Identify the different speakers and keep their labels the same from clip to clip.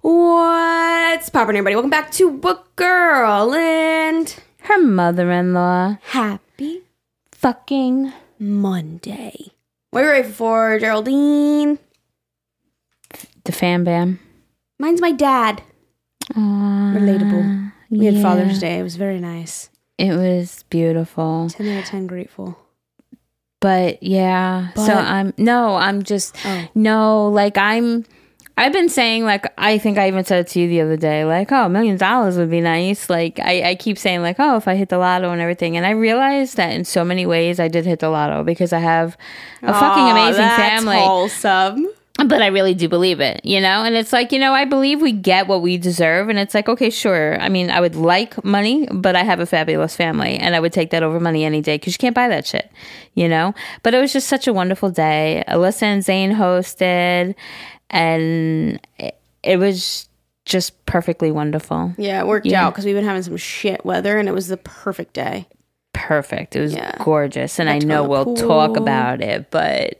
Speaker 1: What's poppin', everybody? Welcome back to Book Girl and
Speaker 2: Her mother in law.
Speaker 1: Happy
Speaker 2: Fucking.
Speaker 1: Monday. What are you ready for, Geraldine?
Speaker 2: The fam bam.
Speaker 1: Mine's my dad.
Speaker 2: Aww,
Speaker 1: Relatable. We had. Father's Day. It was very nice.
Speaker 2: It was beautiful.
Speaker 1: 10 out of 10 grateful.
Speaker 2: But yeah. so I'm no, I'm just
Speaker 1: Oh.
Speaker 2: no, like I'm I've been saying like I think I even said it to you the other day, like, oh, a million dollars would be nice. Like I, I keep saying like, oh, if I hit the lotto and everything. And I realized that in so many ways I did hit the lotto because I have a fucking amazing
Speaker 1: that's
Speaker 2: family.
Speaker 1: wholesome.
Speaker 2: but I really do believe it, you know? And it's like, you know, I believe we get what we deserve. And it's like, okay, sure. I mean, I would like money, but I have a fabulous family and I would take that over money any day because you can't buy that shit, you know? But it was just such a wonderful day. Alyssa and Zane hosted and it, it was just perfectly wonderful.
Speaker 1: Yeah, it worked
Speaker 2: Yeah.
Speaker 1: out because we've been having some shit weather and it was the perfect day.
Speaker 2: perfect. It was
Speaker 1: Yeah.
Speaker 2: gorgeous, and I
Speaker 1: go
Speaker 2: know we'll talk about it. But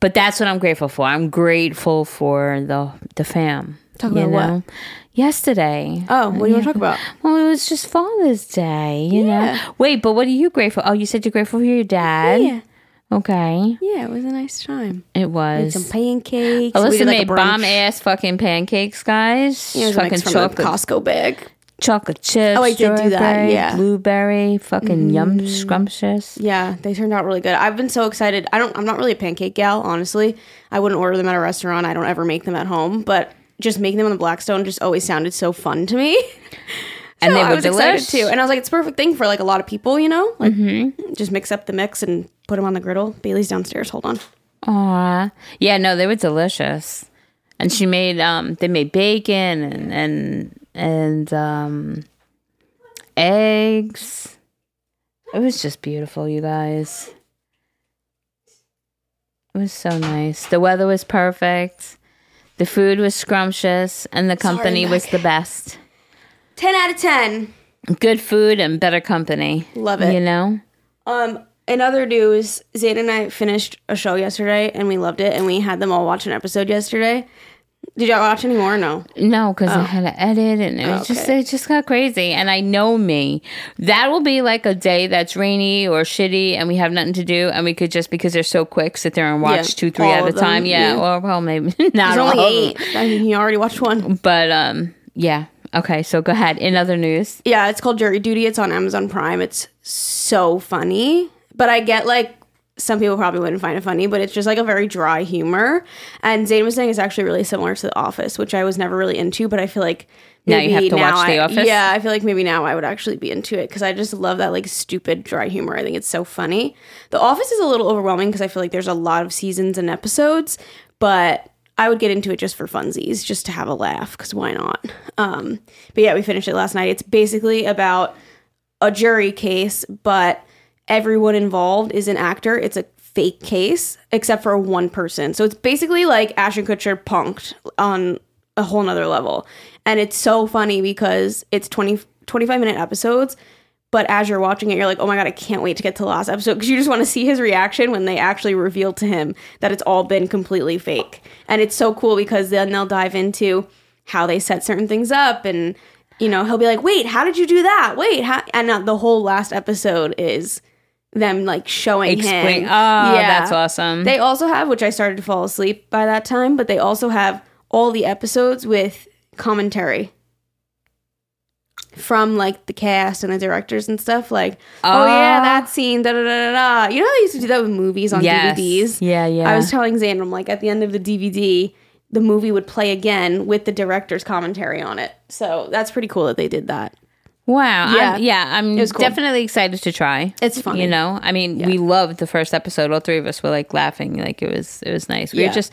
Speaker 2: but that's what I'm grateful for. I'm grateful for the the fam.
Speaker 1: Talk about what?
Speaker 2: Yesterday.
Speaker 1: Oh, what do you want to talk about?
Speaker 2: Well, it was just Father's Day, you
Speaker 1: Yeah.
Speaker 2: know. Wait, but what are you grateful? Oh, you said you're grateful for your dad.
Speaker 1: Yeah.
Speaker 2: Okay,
Speaker 1: Yeah, it was a nice time.
Speaker 2: it
Speaker 1: Made
Speaker 2: was.
Speaker 1: some pancakes. We
Speaker 2: Alyssa
Speaker 1: did, like,
Speaker 2: made bomb ass fucking pancakes, guys.
Speaker 1: Yeah, it was a
Speaker 2: fucking chocolate,
Speaker 1: Costco bag.
Speaker 2: chocolate chips.
Speaker 1: Oh, I did do that, yeah. Mm-hmm.
Speaker 2: Blueberry, fucking yum scrumptious.
Speaker 1: Yeah, they turned out really good. I've been so excited. I don't. I'm not really a pancake gal, honestly. I wouldn't order them at a restaurant. I don't ever make them at home. But just making them on the Blackstone just always sounded so fun to me.
Speaker 2: And
Speaker 1: So
Speaker 2: they
Speaker 1: I
Speaker 2: were
Speaker 1: was excited too. And I was like, it's a perfect thing for like a lot of people, you know. Like, just mix up the mix and put them on the griddle. Bailey's downstairs. Hold on.
Speaker 2: Aw. Yeah, no, they were delicious. And she made um they made bacon and and and um eggs. It was just beautiful, you guys. It was so nice. The weather was perfect. The food was scrumptious and the company was the best.
Speaker 1: Ten out of ten.
Speaker 2: Good food and better company.
Speaker 1: Love it.
Speaker 2: You know?
Speaker 1: Um, in other news, Zayn and I finished a show yesterday and we loved it. And we had them all watch an episode yesterday. Did y'all watch any more? No.
Speaker 2: No, because I had to edit, and it was just
Speaker 1: Oh.
Speaker 2: It just got crazy. And I know me, that will be like a day that's rainy or shitty, and we have nothing to do, and we could just because they're so quick sit there and watch
Speaker 1: Yeah,
Speaker 2: two, three at a
Speaker 1: them,
Speaker 2: time. Yeah,
Speaker 1: yeah.
Speaker 2: or well, maybe not
Speaker 1: There's
Speaker 2: all
Speaker 1: only eight. I mean, you already watched one.
Speaker 2: but um, yeah. Okay, so go ahead. In other news,
Speaker 1: Yeah, it's called Jury Duty. It's on Amazon Prime. It's so funny. But I get like some people probably wouldn't find it funny, but it's just like a very dry humor. And Zayn was saying it's actually really similar to The Office, which I was never really into, but I feel like
Speaker 2: Now you have to watch The Office?
Speaker 1: Yeah, I feel like maybe now I would actually be into it because I just love that like stupid dry humor. I think it's so funny. The Office is a little overwhelming because I feel like there's a lot of seasons and episodes, but I would get into it just for funsies, just to have a laugh because why not? Um, but yeah, we finished it last night. It's basically about a jury case, but everyone involved is an actor. It's a fake case, except for one person. So it's basically like Ashton Kutcher punked on a whole nother level. And it's so funny because it's 20, 25 minute episodes. But as you're watching it, you're like, oh my God, I can't wait to get to the last episode because you just want to see his reaction when they actually reveal to him that it's all been completely fake. And it's so cool because then they'll dive into how they set certain things up and you know he'll be like wait how did you do that wait how and uh, the whole last episode is them like showing
Speaker 2: explain.
Speaker 1: him
Speaker 2: Oh, yeah. that's awesome.
Speaker 1: they also have which i started to fall asleep by that time but they also have all the episodes with commentary from like the cast and the directors and stuff like oh, ah. yeah
Speaker 2: Oh.
Speaker 1: that scene da da da da da you know how they used to do that with movies on
Speaker 2: Yes.
Speaker 1: dvds
Speaker 2: Yeah, yeah.
Speaker 1: I was telling Xander, I'm like, at the end of the DVD, the movie would play again with the director's commentary on it. So that's pretty cool that they did that.
Speaker 2: Wow.
Speaker 1: Yeah.
Speaker 2: I'm, yeah. I'm
Speaker 1: cool.
Speaker 2: definitely excited to try.
Speaker 1: It's fun.
Speaker 2: You know, I mean, we loved the first episode. All three of us were like laughing. Like it was, it was nice. We
Speaker 1: Yeah.
Speaker 2: were just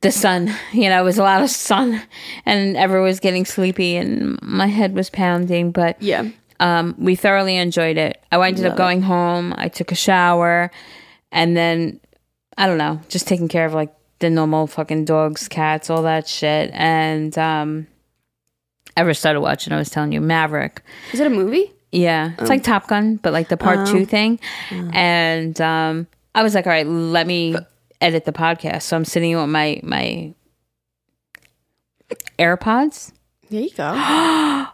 Speaker 2: the sun. You know, it was a lot of sun, and everyone was getting sleepy, and my head was pounding. But
Speaker 1: Yeah.
Speaker 2: um, we thoroughly enjoyed it. I ended up going home. I took a shower, and then I don't know, just taking care of like the normal fucking dogs, cats, all that shit, and um. Ever started watching? I was telling you, Maverick.
Speaker 1: Is it a movie?
Speaker 2: Yeah, it's like Top Gun, but like the part
Speaker 1: Oh.
Speaker 2: two thing. And um, I was like, all right, let me edit the podcast. So I'm sitting with my my AirPods.
Speaker 1: There you go.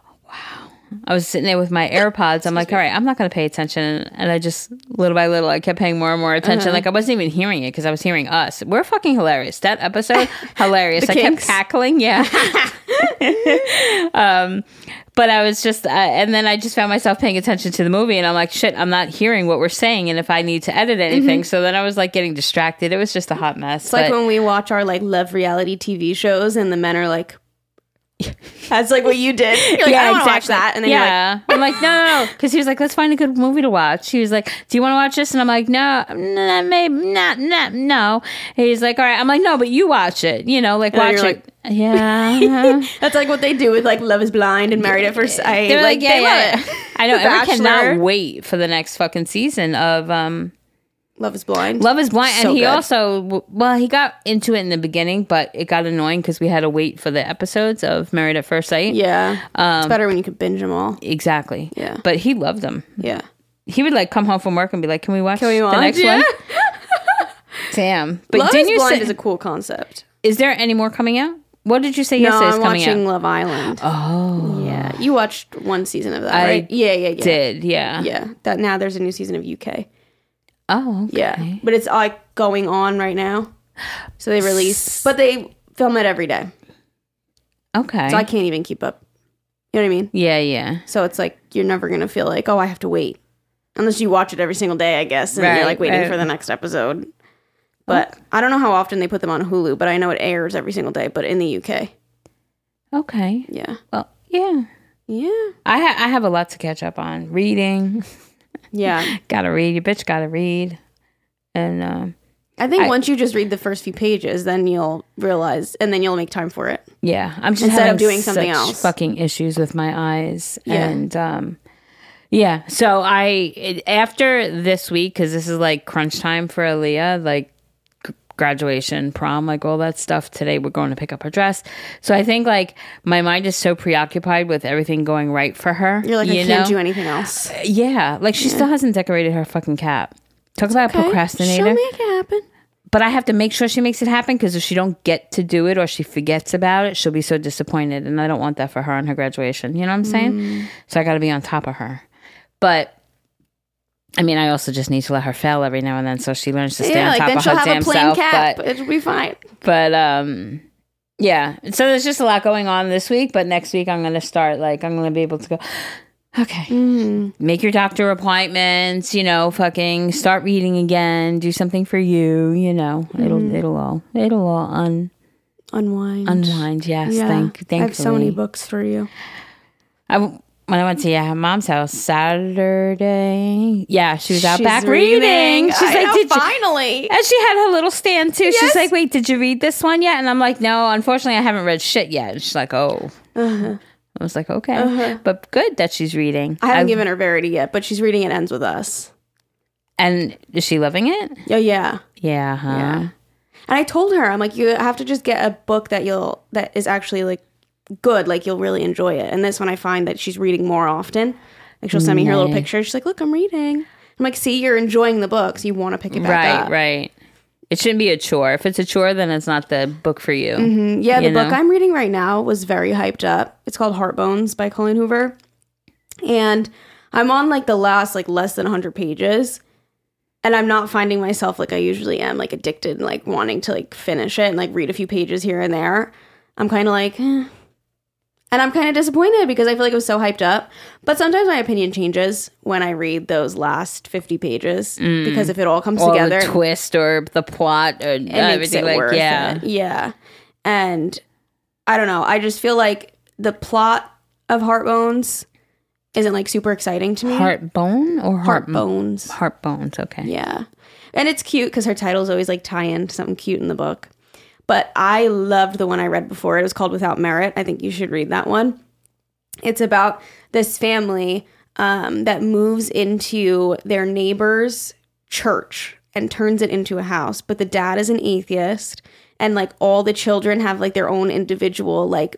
Speaker 2: I was sitting there with my AirPods. I'm like, all right, I'm not going to pay attention. And I just, little by little, I kept paying more and more attention.
Speaker 1: Uh-huh.
Speaker 2: Like, I wasn't even hearing it because I was hearing us. We're fucking hilarious. That episode, hilarious. I kept cackling. Yeah. um, but I was just, uh, and then I just found myself paying attention to the movie. And I'm like, shit, I'm not hearing what we're saying. And if I need to edit anything. So then I was like getting distracted. It was just a hot mess.
Speaker 1: Mm-hmm. It's like when we watch our like love reality TV shows and the men are like, that's like what you did. You're like, I don't to watch that. And then you're like,
Speaker 2: yeah. I'm like, no, no, no. Because he was like, let's find a good movie to watch. He was like, do you want to watch this? And I'm like, no, no, maybe not, not, no. He's like, all right. I'm like, no, but you watch it. You know, like
Speaker 1: then
Speaker 2: watch it. yeah.
Speaker 1: that's like what they do with like Love is Blind and Married at First Sight.
Speaker 2: They're like, yeah,
Speaker 1: they
Speaker 2: yeah.
Speaker 1: love it.
Speaker 2: I know. Erin cannot wait for the next fucking season of um
Speaker 1: Love is Blind.
Speaker 2: Love is Blind.
Speaker 1: So
Speaker 2: and he
Speaker 1: good.
Speaker 2: also, well, he got into it in the beginning, but it got annoying because we had to wait for the episodes of Married at First Sight.
Speaker 1: Yeah.
Speaker 2: Um,
Speaker 1: it's better when you can binge them all.
Speaker 2: Exactly.
Speaker 1: Yeah.
Speaker 2: But he loved them.
Speaker 1: Yeah.
Speaker 2: he would like come home from work and be like, "Can we watch,
Speaker 1: Can we
Speaker 2: the next
Speaker 1: Yeah.
Speaker 2: one?" Damn. But
Speaker 1: Love
Speaker 2: didn't
Speaker 1: is
Speaker 2: you
Speaker 1: Blind
Speaker 2: say?
Speaker 1: is a cool concept.
Speaker 2: is there any more coming out? What did you say
Speaker 1: No,
Speaker 2: yesterday is
Speaker 1: I'm watching
Speaker 2: out?
Speaker 1: Love Island.
Speaker 2: Oh,
Speaker 1: Yeah. You watched one season of that,
Speaker 2: I
Speaker 1: right? Yeah, yeah, yeah.
Speaker 2: did yeah.
Speaker 1: Yeah. That now there's a new season of UK.
Speaker 2: Oh, okay.
Speaker 1: Yeah. But it's like going on right now. So they release but they film it every day.
Speaker 2: Okay.
Speaker 1: So I can't even keep up. You know what I mean?
Speaker 2: yeah, yeah.
Speaker 1: So it's like you're never gonna feel like, oh, I have to wait. Unless you watch it every single day, I guess, and
Speaker 2: Right,
Speaker 1: you're like waiting
Speaker 2: right.
Speaker 1: for the next episode. But I don't know how often they put them on Hulu, but I know it airs every single day, but in the UK.
Speaker 2: Okay.
Speaker 1: Yeah.
Speaker 2: Well, yeah.
Speaker 1: Yeah.
Speaker 2: I ha- I have a lot to catch up on. Reading,
Speaker 1: Yeah.
Speaker 2: gotta read. You bitch, gotta read. And um,
Speaker 1: I think
Speaker 2: I-
Speaker 1: once you just read the first few pages, then you'll realize and then you'll make time for it.
Speaker 2: yeah, I'm just
Speaker 1: Instead of doing something else.
Speaker 2: Fucking issues with my eyes.
Speaker 1: Yeah.
Speaker 2: And um, yeah. So I it, after this week because this is like crunch time for Aaliyah, like graduation, prom, like all that stuff. Today we're going to pick up her dress. So I think like my mind is so preoccupied with everything going right for her.
Speaker 1: You're like,
Speaker 2: you
Speaker 1: I can't
Speaker 2: know?
Speaker 1: do anything else.
Speaker 2: Yeah, like she still hasn't decorated her fucking cap. Talk about a procrastinator.
Speaker 1: She'll make it happen.
Speaker 2: but I have to make sure she makes it happen because if she don't get to do it or she forgets about it, she'll be so disappointed, and I don't want that for her on her graduation. You know what I'm saying?
Speaker 1: Mm.
Speaker 2: So I got to be on top of her. But I mean, I also just need to let her fail every now and then so she learns to stay
Speaker 1: Yeah,
Speaker 2: on
Speaker 1: like
Speaker 2: top
Speaker 1: then
Speaker 2: of
Speaker 1: she'll
Speaker 2: her
Speaker 1: have
Speaker 2: damn
Speaker 1: a plain
Speaker 2: self.
Speaker 1: cap.
Speaker 2: But
Speaker 1: It'll be fine.
Speaker 2: but um yeah so there's just a lot going on this week but next week i'm gonna start like i'm gonna be able to go okay
Speaker 1: Mm.
Speaker 2: make your doctor appointments you know fucking start reading again do something for you you know it'll
Speaker 1: Mm.
Speaker 2: it'll all it'll all un
Speaker 1: Unwind.
Speaker 2: unwind yes
Speaker 1: Yeah.
Speaker 2: thank thankfully
Speaker 1: I have so many books for you.
Speaker 2: I when I went to yeah, mom's house Saturday, yeah, she was out
Speaker 1: She's
Speaker 2: back reading. She's
Speaker 1: I
Speaker 2: like,
Speaker 1: know,
Speaker 2: "Did you?"
Speaker 1: finally.
Speaker 2: And she had her little stand too. She's like, "Wait, did you read this one yet?" And I'm like, "No, unfortunately, I haven't read shit yet." And she's like, "Oh."
Speaker 1: Uh-huh.
Speaker 2: I was like, "Okay," but good that she's reading.
Speaker 1: I haven't given her Verity yet, but she's reading It Ends With Us.
Speaker 2: and is she loving it?
Speaker 1: Oh, yeah.
Speaker 2: Yeah, huh?
Speaker 1: Yeah. And I told her, I'm like, you have to just get a book that you'll, that is actually like good, like you'll really enjoy it. And this one I find that she's reading more often. Like she'll send me her little picture. She's like, look, I'm reading. I'm like, see, you're enjoying the books. You want to pick it back
Speaker 2: Right,
Speaker 1: up.
Speaker 2: right. Right. It shouldn't be a chore. If it's a chore, then it's not the book for you.
Speaker 1: Mm, Yeah, the
Speaker 2: You
Speaker 1: book? I'm reading right now was very hyped up. It's called Heartbones by Colleen Hoover. And I'm on like the last like less than 100 pages. And I'm not finding myself like I usually am, like addicted and like wanting to like finish it and like read a few pages here and there. I'm kind of like, eh. And I'm kind of disappointed because I feel like it was so hyped up. But sometimes my opinion changes when I read those last 50 pages mm. because if it all comes
Speaker 2: Or
Speaker 1: together,
Speaker 2: the twist or the plot or
Speaker 1: it makes
Speaker 2: everything
Speaker 1: it
Speaker 2: like
Speaker 1: worth
Speaker 2: yeah.
Speaker 1: it. Yeah. And I don't know. I just feel like the plot of Heartbones isn't like super exciting to me.
Speaker 2: Heartbone or heart
Speaker 1: Heartbones.
Speaker 2: Heartbones, okay.
Speaker 1: Yeah. And it's cute because her titles always like tie into something cute in the book. But I loved the one I read before. It was called Without Merit. I think you should read that one. It's about this family um, that moves into their neighbor's church and turns it into a house. But the dad is an atheist, and like all the children have like their own individual like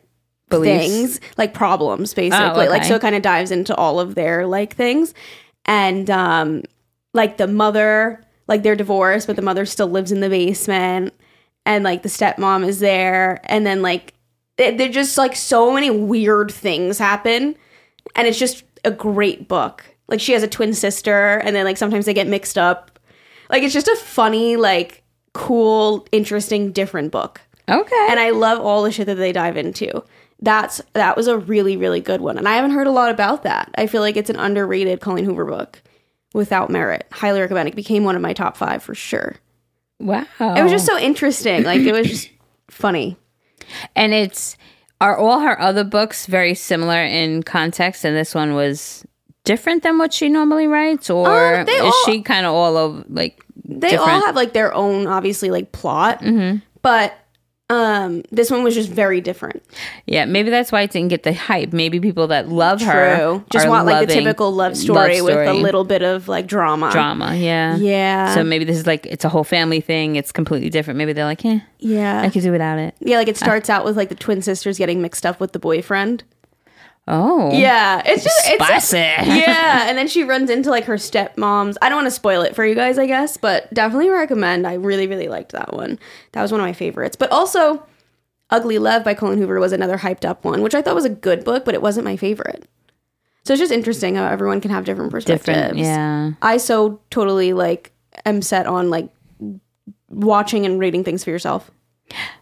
Speaker 2: Beliefs.
Speaker 1: things, like problems, basically. Like
Speaker 2: okay.
Speaker 1: so, it kind of dives into all of their like things, and um, like the mother, like they're divorced, but the mother still lives in the basement, and like the stepmom is there, and then like. they- they're just like so many weird things happen, and it's just a great book. Like she has a twin sister, and then like sometimes they get mixed up. Like it's just a funny, like cool, interesting, different book.
Speaker 2: Okay.
Speaker 1: And I love all the shit that they dive into. That's that was a really really good one, and I haven't heard a lot about that. I feel like it's an underrated Colleen Hoover book, without merit. Highly recommend. It became one of my top five for sure.
Speaker 2: Wow.
Speaker 1: It was just so interesting. Like it was just funny.
Speaker 2: and it's are all her other books very similar in context, and this one was different than what she normally writes, or
Speaker 1: Um, they
Speaker 2: is
Speaker 1: all-
Speaker 2: she kind of all over like
Speaker 1: They
Speaker 2: different?
Speaker 1: all have like their own obviously like plot, but um this one was just very different.
Speaker 2: yeah, maybe that's why it didn't get the hype. Maybe people that love her
Speaker 1: Just want like the typical love story, with a little bit of like drama.
Speaker 2: drama. Yeah,
Speaker 1: Yeah.
Speaker 2: So maybe this is like it's a whole family thing. It's completely different. Maybe they're like, eh,
Speaker 1: yeah.
Speaker 2: I could do without it.
Speaker 1: yeah, like it starts out with like the twin sisters getting mixed up with the boyfriend.
Speaker 2: Oh,
Speaker 1: Yeah, it's just it's
Speaker 2: spicy.
Speaker 1: yeah, and then she runs into like her stepmoms. I don't want to spoil it for you guys, I guess, but definitely recommend. I really, really liked that one. That was one of my favorites. But also, Ugly Love by Colleen Hoover was another hyped up one, which I thought was a good book, but it wasn't my favorite. So it's just interesting how everyone can have different perspectives.
Speaker 2: different. Yeah.
Speaker 1: I so totally like am set on like watching and reading things for yourself.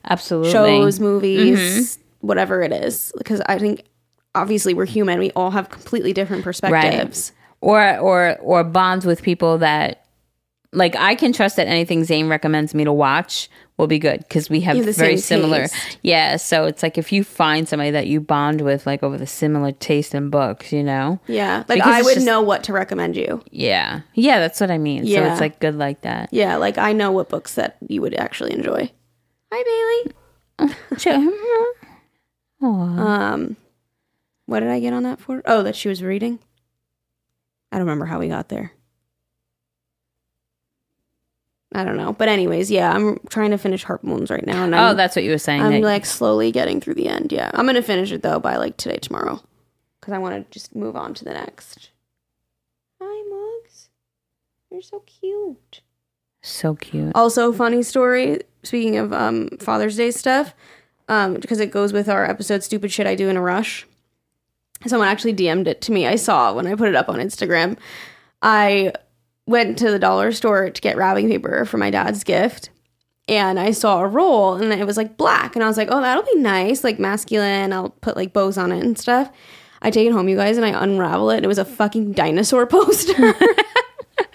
Speaker 2: Absolutely.
Speaker 1: Shows, movies, mm-hmm. whatever it is. Because I think obviously we're human. We all have completely different perspectives.
Speaker 2: or or or bonds with people that like I can trust that anything Zane recommends me to watch will be good because we have very similar.
Speaker 1: taste.
Speaker 2: Yeah, so it's like if you find somebody that you bond with like over the similar taste in books, you know.
Speaker 1: Yeah. Like
Speaker 2: Because
Speaker 1: I would
Speaker 2: just-
Speaker 1: know what to recommend you.
Speaker 2: Yeah, yeah, that's what I mean. So
Speaker 1: Yeah.
Speaker 2: it's like good like that.
Speaker 1: Yeah, like I know what books that you would actually enjoy. Hi Bailey. Um what did I get on that for? Oh, that she was reading? I don't remember how we got there. I don't know. But anyways, yeah, I'm trying to finish Heartbones right now and
Speaker 2: oh, that's what you were saying.
Speaker 1: I'm
Speaker 2: that-
Speaker 1: like slowly getting through the end. Yeah. I'm going to finish it though by like today tomorrow cuz I want to just move on to the next. Hi Mugs. You're so cute.
Speaker 2: so cute.
Speaker 1: Also, funny story. Speaking of um, Father's Day stuff, um, because it goes with our episode "Stupid Shit I Do in a Rush." Someone actually DM'd it to me. I saw when I put it up on Instagram. I went to the dollar store to get wrapping paper for my dad's gift, and I saw a roll, and it was like black, and I was like, "Oh, that'll be nice, like masculine. I'll put like bows on it and stuff." I take it home, you guys, and I unravel it, and it was a fucking dinosaur poster.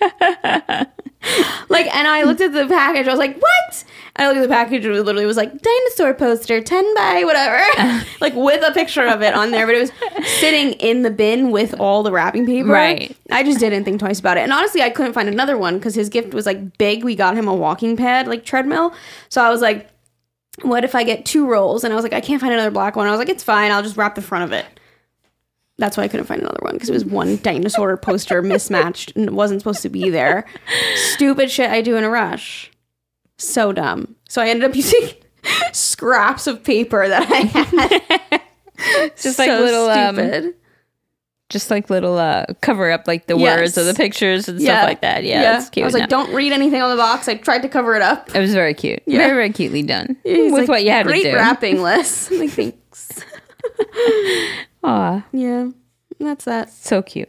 Speaker 1: like, and I looked at the package. I was like, "What?" And I looked at the package. It literally was like dinosaur poster, ten by whatever, like with a picture of it on there. But it was sitting in the bin with all the wrapping paper.
Speaker 2: Right.
Speaker 1: I just didn't think twice about it. And honestly, I couldn't find another one because his gift was like big. We got him a walking pad, like treadmill. So I was like, "What if I get two rolls?" And I was like, "I can't find another black one." I was like, "It's fine. I'll just wrap the front of it." That's why I couldn't find another one because it was one dinosaur poster mismatched and it wasn't supposed to be there. Stupid shit I do in a rush. So dumb. So I ended up using scraps of paper that I had.
Speaker 2: Just like little, um. Just like little uh cover up like the
Speaker 1: Yes.
Speaker 2: words or the pictures and stuff like that. Yeah, it's cute.
Speaker 1: I was like, don't read anything on the box. I tried to cover it up.
Speaker 2: It was very cute.
Speaker 1: Yeah.
Speaker 2: Very, very cutely done. With
Speaker 1: like,
Speaker 2: what you had
Speaker 1: Great
Speaker 2: to do.
Speaker 1: wrapping, list. I'm like, thanks.
Speaker 2: Aw,
Speaker 1: Yeah, that's that.
Speaker 2: so cute.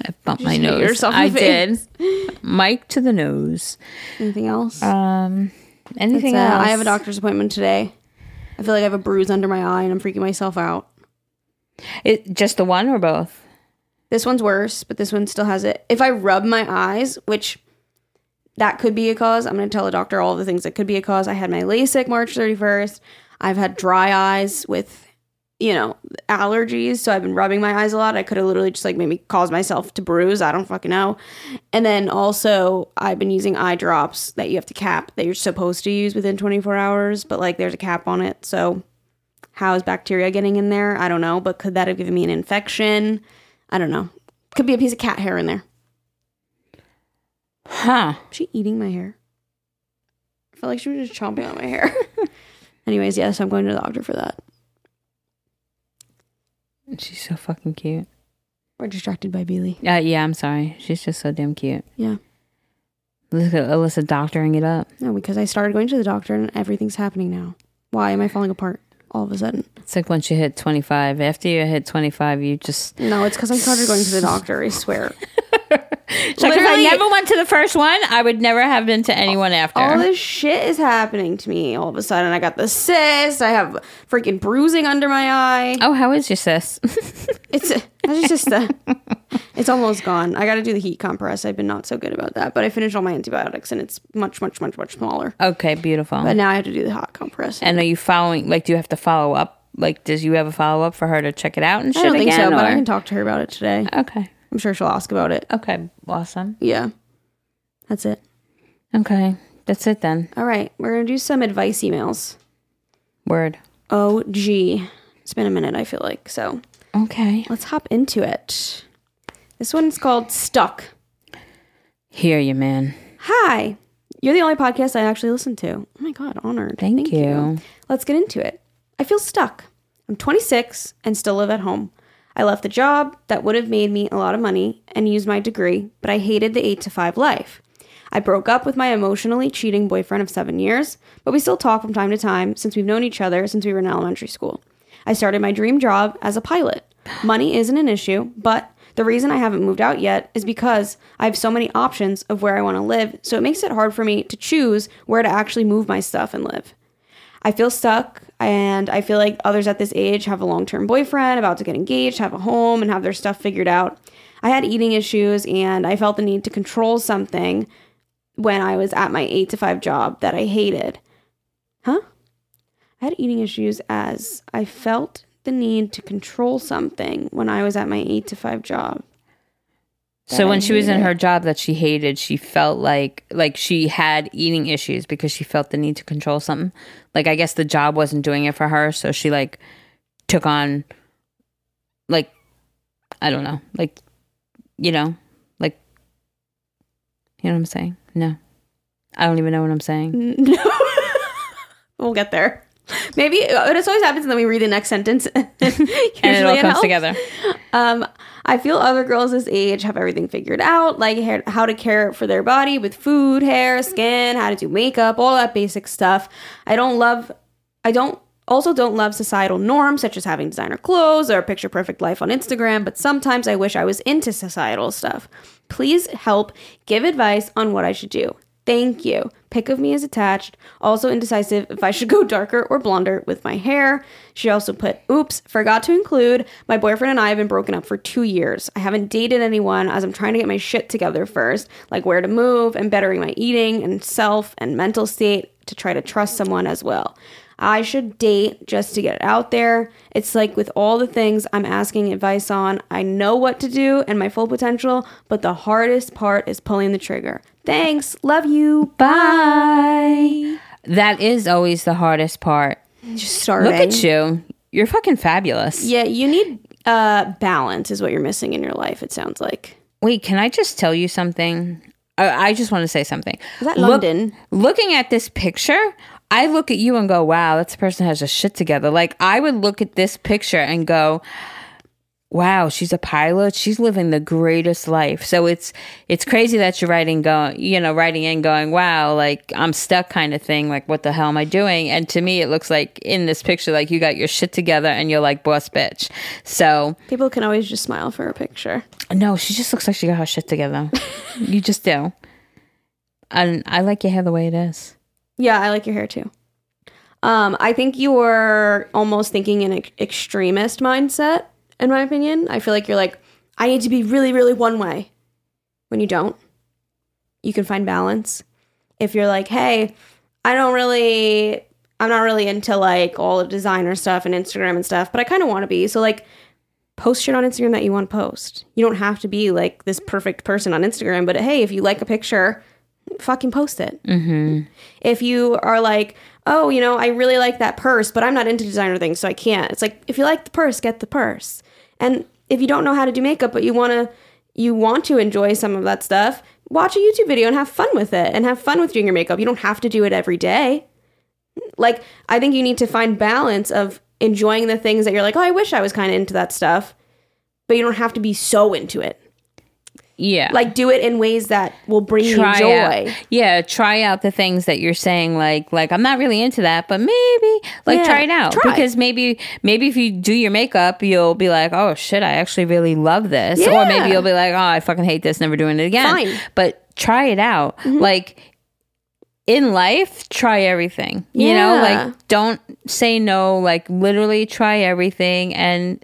Speaker 2: I bumped my nose.
Speaker 1: yourself
Speaker 2: I did. Mic to the nose.
Speaker 1: Anything else?
Speaker 2: Um, anything
Speaker 1: That's
Speaker 2: else?
Speaker 1: I have a doctor's appointment today. I feel like I have a bruise under my eye and I'm freaking myself out.
Speaker 2: It just the one or both?
Speaker 1: This one's worse, but this one still has it. If I rub my eyes, which that could be a cause, I'm going to tell the doctor all the things that could be a cause. I had my LASIK March 31st. I've had dry eyes with, you know, allergies. So I've been rubbing my eyes a lot. I could have literally just like maybe caused myself to bruise. I don't fucking know. And then also, I've been using eye drops that you have to cap that you're supposed to use within 24 hours, but like there's a cap on it. So how is bacteria getting in there? I don't know. But could that have given me an infection? I don't know. Could be a piece of cat hair in there.
Speaker 2: Huh.
Speaker 1: Is she eating my hair? I felt like she was just chomping on my hair. Anyways, yes, I'm going to the doctor for that.
Speaker 2: She's so fucking cute.
Speaker 1: We're distracted by Bailey.
Speaker 2: Uh, yeah, I'm sorry. She's just so damn cute.
Speaker 1: Yeah.
Speaker 2: Look at Alyssa doctoring it up.
Speaker 1: No, because I started going to the doctor and everything's happening now. Why am I falling apart all of a sudden?
Speaker 2: It's like once you hit 25. After you hit 25, you just.
Speaker 1: No, it's because I started going to the doctor. I swear.
Speaker 2: Like if I never went to the first one, I would never have been to anyone after.
Speaker 1: All this shit is happening to me all of a sudden. I got the cyst. I have freaking bruising under my eye.
Speaker 2: oh, how is your sis?
Speaker 1: It's it's just a, it's almost gone. I got to do the heat compress. I've been not so good about that, but I finished all my antibiotics and it's much much much much smaller.
Speaker 2: okay, beautiful.
Speaker 1: But now I have to do the hot compress.
Speaker 2: and are you following? Like, do you have to follow up? Like, does you have a follow up for her to check it out and
Speaker 1: I
Speaker 2: shit
Speaker 1: don't think
Speaker 2: again?
Speaker 1: so, but I can talk to her about it today.
Speaker 2: Okay.
Speaker 1: I'm sure she'll ask about it.
Speaker 2: Okay. Awesome.
Speaker 1: Yeah, that's it.
Speaker 2: Okay. That's it then.
Speaker 1: All right, we're gonna do some advice emails.
Speaker 2: Word.
Speaker 1: Oh, gee, it's been a minute. I feel like so.
Speaker 2: Okay.
Speaker 1: Let's hop into it. This one's called Stuck.
Speaker 2: Hear you, man.
Speaker 1: Hi, you're the only podcast I actually listen to. Oh my god, honored.
Speaker 2: Thank you.
Speaker 1: Let's get into it. I feel stuck. I'm 26 and still live at home. I left the job that would have made me a lot of money and used my degree, but I hated the 8 to 5 life. I broke up with my emotionally cheating boyfriend of seven years, but we still talk from time to time since we've known each other since we were in elementary school. I started my dream job as a pilot. Money isn't an issue, but the reason I haven't moved out yet is because I have so many options of where I want to live, so it makes it hard for me to choose where to actually move my stuff and live. I feel stuck and I feel like others at this age have a long term boyfriend, about to get engaged, have a home, and have their stuff figured out. I had eating issues and I felt the need to control something when I was at my eight to five job that I hated. Huh? I had eating issues as I felt the need to control something when I was at my eight to five job.
Speaker 2: So
Speaker 1: I
Speaker 2: when she was in her job that she hated, she felt like like she had eating issues because she felt the need to control something. Like I guess the job wasn't doing it for her, so she like took on like I don't know, like you know, like you know what I'm saying? No. I don't even know what I'm saying.
Speaker 1: No. we'll get there. Maybe it just always happens, and then we read the next sentence, and
Speaker 2: it all comes
Speaker 1: helps.
Speaker 2: together.
Speaker 1: Um, I feel other girls this age have everything figured out, like hair, how to care for their body with food, hair, skin, how to do makeup, all that basic stuff. I don't love. I don't also don't love societal norms such as having designer clothes or a picture perfect life on Instagram, but sometimes I wish I was into societal stuff. Please help give advice on what I should do. Thank you. Pic of me is attached. Also indecisive if I should go darker or blonder with my hair. She also put, oops, forgot to include, my boyfriend and I have been broken up for two years. I haven't dated anyone as I'm trying to get my shit together first, like where to move and bettering my eating and self and mental state to try to trust someone as well. I should date just to get it out there. It's like with all the things I'm asking advice on, I know what to do and my full potential, but the hardest part is pulling the trigger. Thanks. Love you. Bye.
Speaker 2: That is always the hardest part.
Speaker 1: Just starting.
Speaker 2: Look at you. You're fucking fabulous.
Speaker 1: Yeah, you need uh balance is what you're missing in your life, it sounds like.
Speaker 2: Wait, can I just tell you something? I, I just want to say something.
Speaker 1: Is that
Speaker 2: Look-
Speaker 1: London?
Speaker 2: looking at this picture, I look at you and go, wow, this person has a shit together. Like, I would look at this picture and go, wow, she's a pilot. She's living the greatest life. So it's it's crazy that you're writing going, you know, writing in going, wow, like I'm stuck kind of thing. Like, what the hell am I doing? And to me, it looks like in this picture, like you got your shit together and you're like boss bitch. So
Speaker 1: People can always just smile for a picture.
Speaker 2: no, she just looks like she got her shit together. you just do. And I like your hair the way it is.
Speaker 1: Yeah, I like your hair too. Um, I think you were almost thinking in an extremist mindset, in my opinion. I feel like you're like, I need to be really, really one way. When you don't, you can find balance. If you're like, hey, I don't really, I'm not really into like all the designer stuff and Instagram and stuff, but I kind of want to be. So, like, post shit on Instagram that you want to post. You don't have to be like this perfect person on Instagram, but hey, if you like a picture, fucking post it. Mm-hmm. If you are like, oh, you know, I really like that purse, but I'm not into designer things, so I can't. It's like if you like the purse, get the purse. And if you don't know how to do makeup, but you want to you want to enjoy some of that stuff, watch a YouTube video and have fun with it and have fun with doing your makeup. You don't have to do it every day. Like I think you need to find balance of enjoying the things that you're like, "Oh, I wish I was kind of into that stuff." But you don't have to be so into it.
Speaker 2: Yeah.
Speaker 1: Like do it in ways that will bring
Speaker 2: try
Speaker 1: you joy.
Speaker 2: Out, yeah, try out the things that you're saying like like I'm not really into that, but maybe like
Speaker 1: Yeah,
Speaker 2: try it out
Speaker 1: try.
Speaker 2: because maybe maybe if you do your makeup, you'll be like, "Oh shit, I actually really love this." Or maybe you'll be like, "Oh, I fucking hate this, never doing it again."
Speaker 1: Fine. Mm-hmm.
Speaker 2: But try it out. Like in life, try everything. You know, like don't say no, like literally try everything and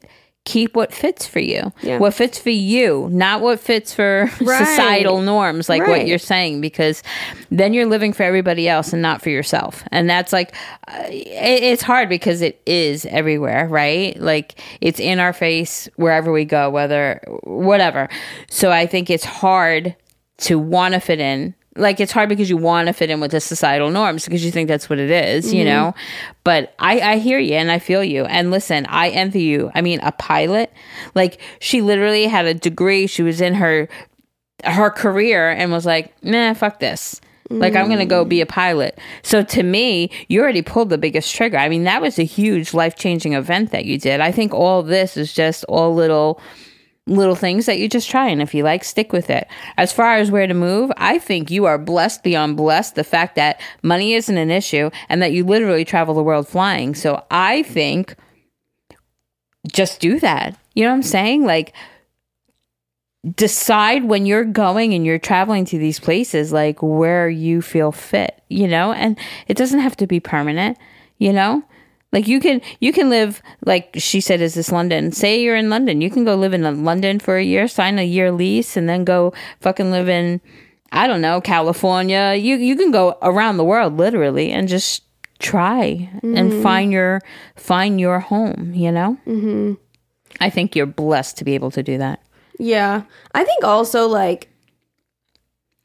Speaker 2: keep what fits for you.
Speaker 1: Yeah.
Speaker 2: What fits for you, not what fits for
Speaker 1: Right.
Speaker 2: societal norms like what you're saying because then you're living for everybody else and not for yourself. And that's like uh, it's hard because it is everywhere, right? Like it's in our face wherever we go, whether whatever. So I think it's hard to want to fit in like it's hard because you want to fit in with the societal norms because you think that's what it is, you mm-hmm. know? But I, I hear you and i feel you. And listen i envy you. I mean a pilot like she literally had a degree. She was in her her career and was like nah fuck this. Like i'm gonna go be a pilot. So to me you already pulled the biggest trigger. I mean that was a huge life-changing event that you did. I think all this is just all little little things that you just try and if you like stick with it. As far as where to move i think you are blessed beyond blessed the fact that money isn't an issue and that you literally travel the world flying. So i think just do that. You know what i'm saying? Like decide when you're going and you're traveling to these places like where you feel fit you know? And it doesn't have to be permanent you know like you can you can live like she said is this london say you're in london you can go live in london for a year sign a year lease and then go fucking live in i don't know california you you can go around the world literally and just try and find your find your home you know mm-hmm. i think you're blessed to be able to do that
Speaker 1: Yeah. I think also like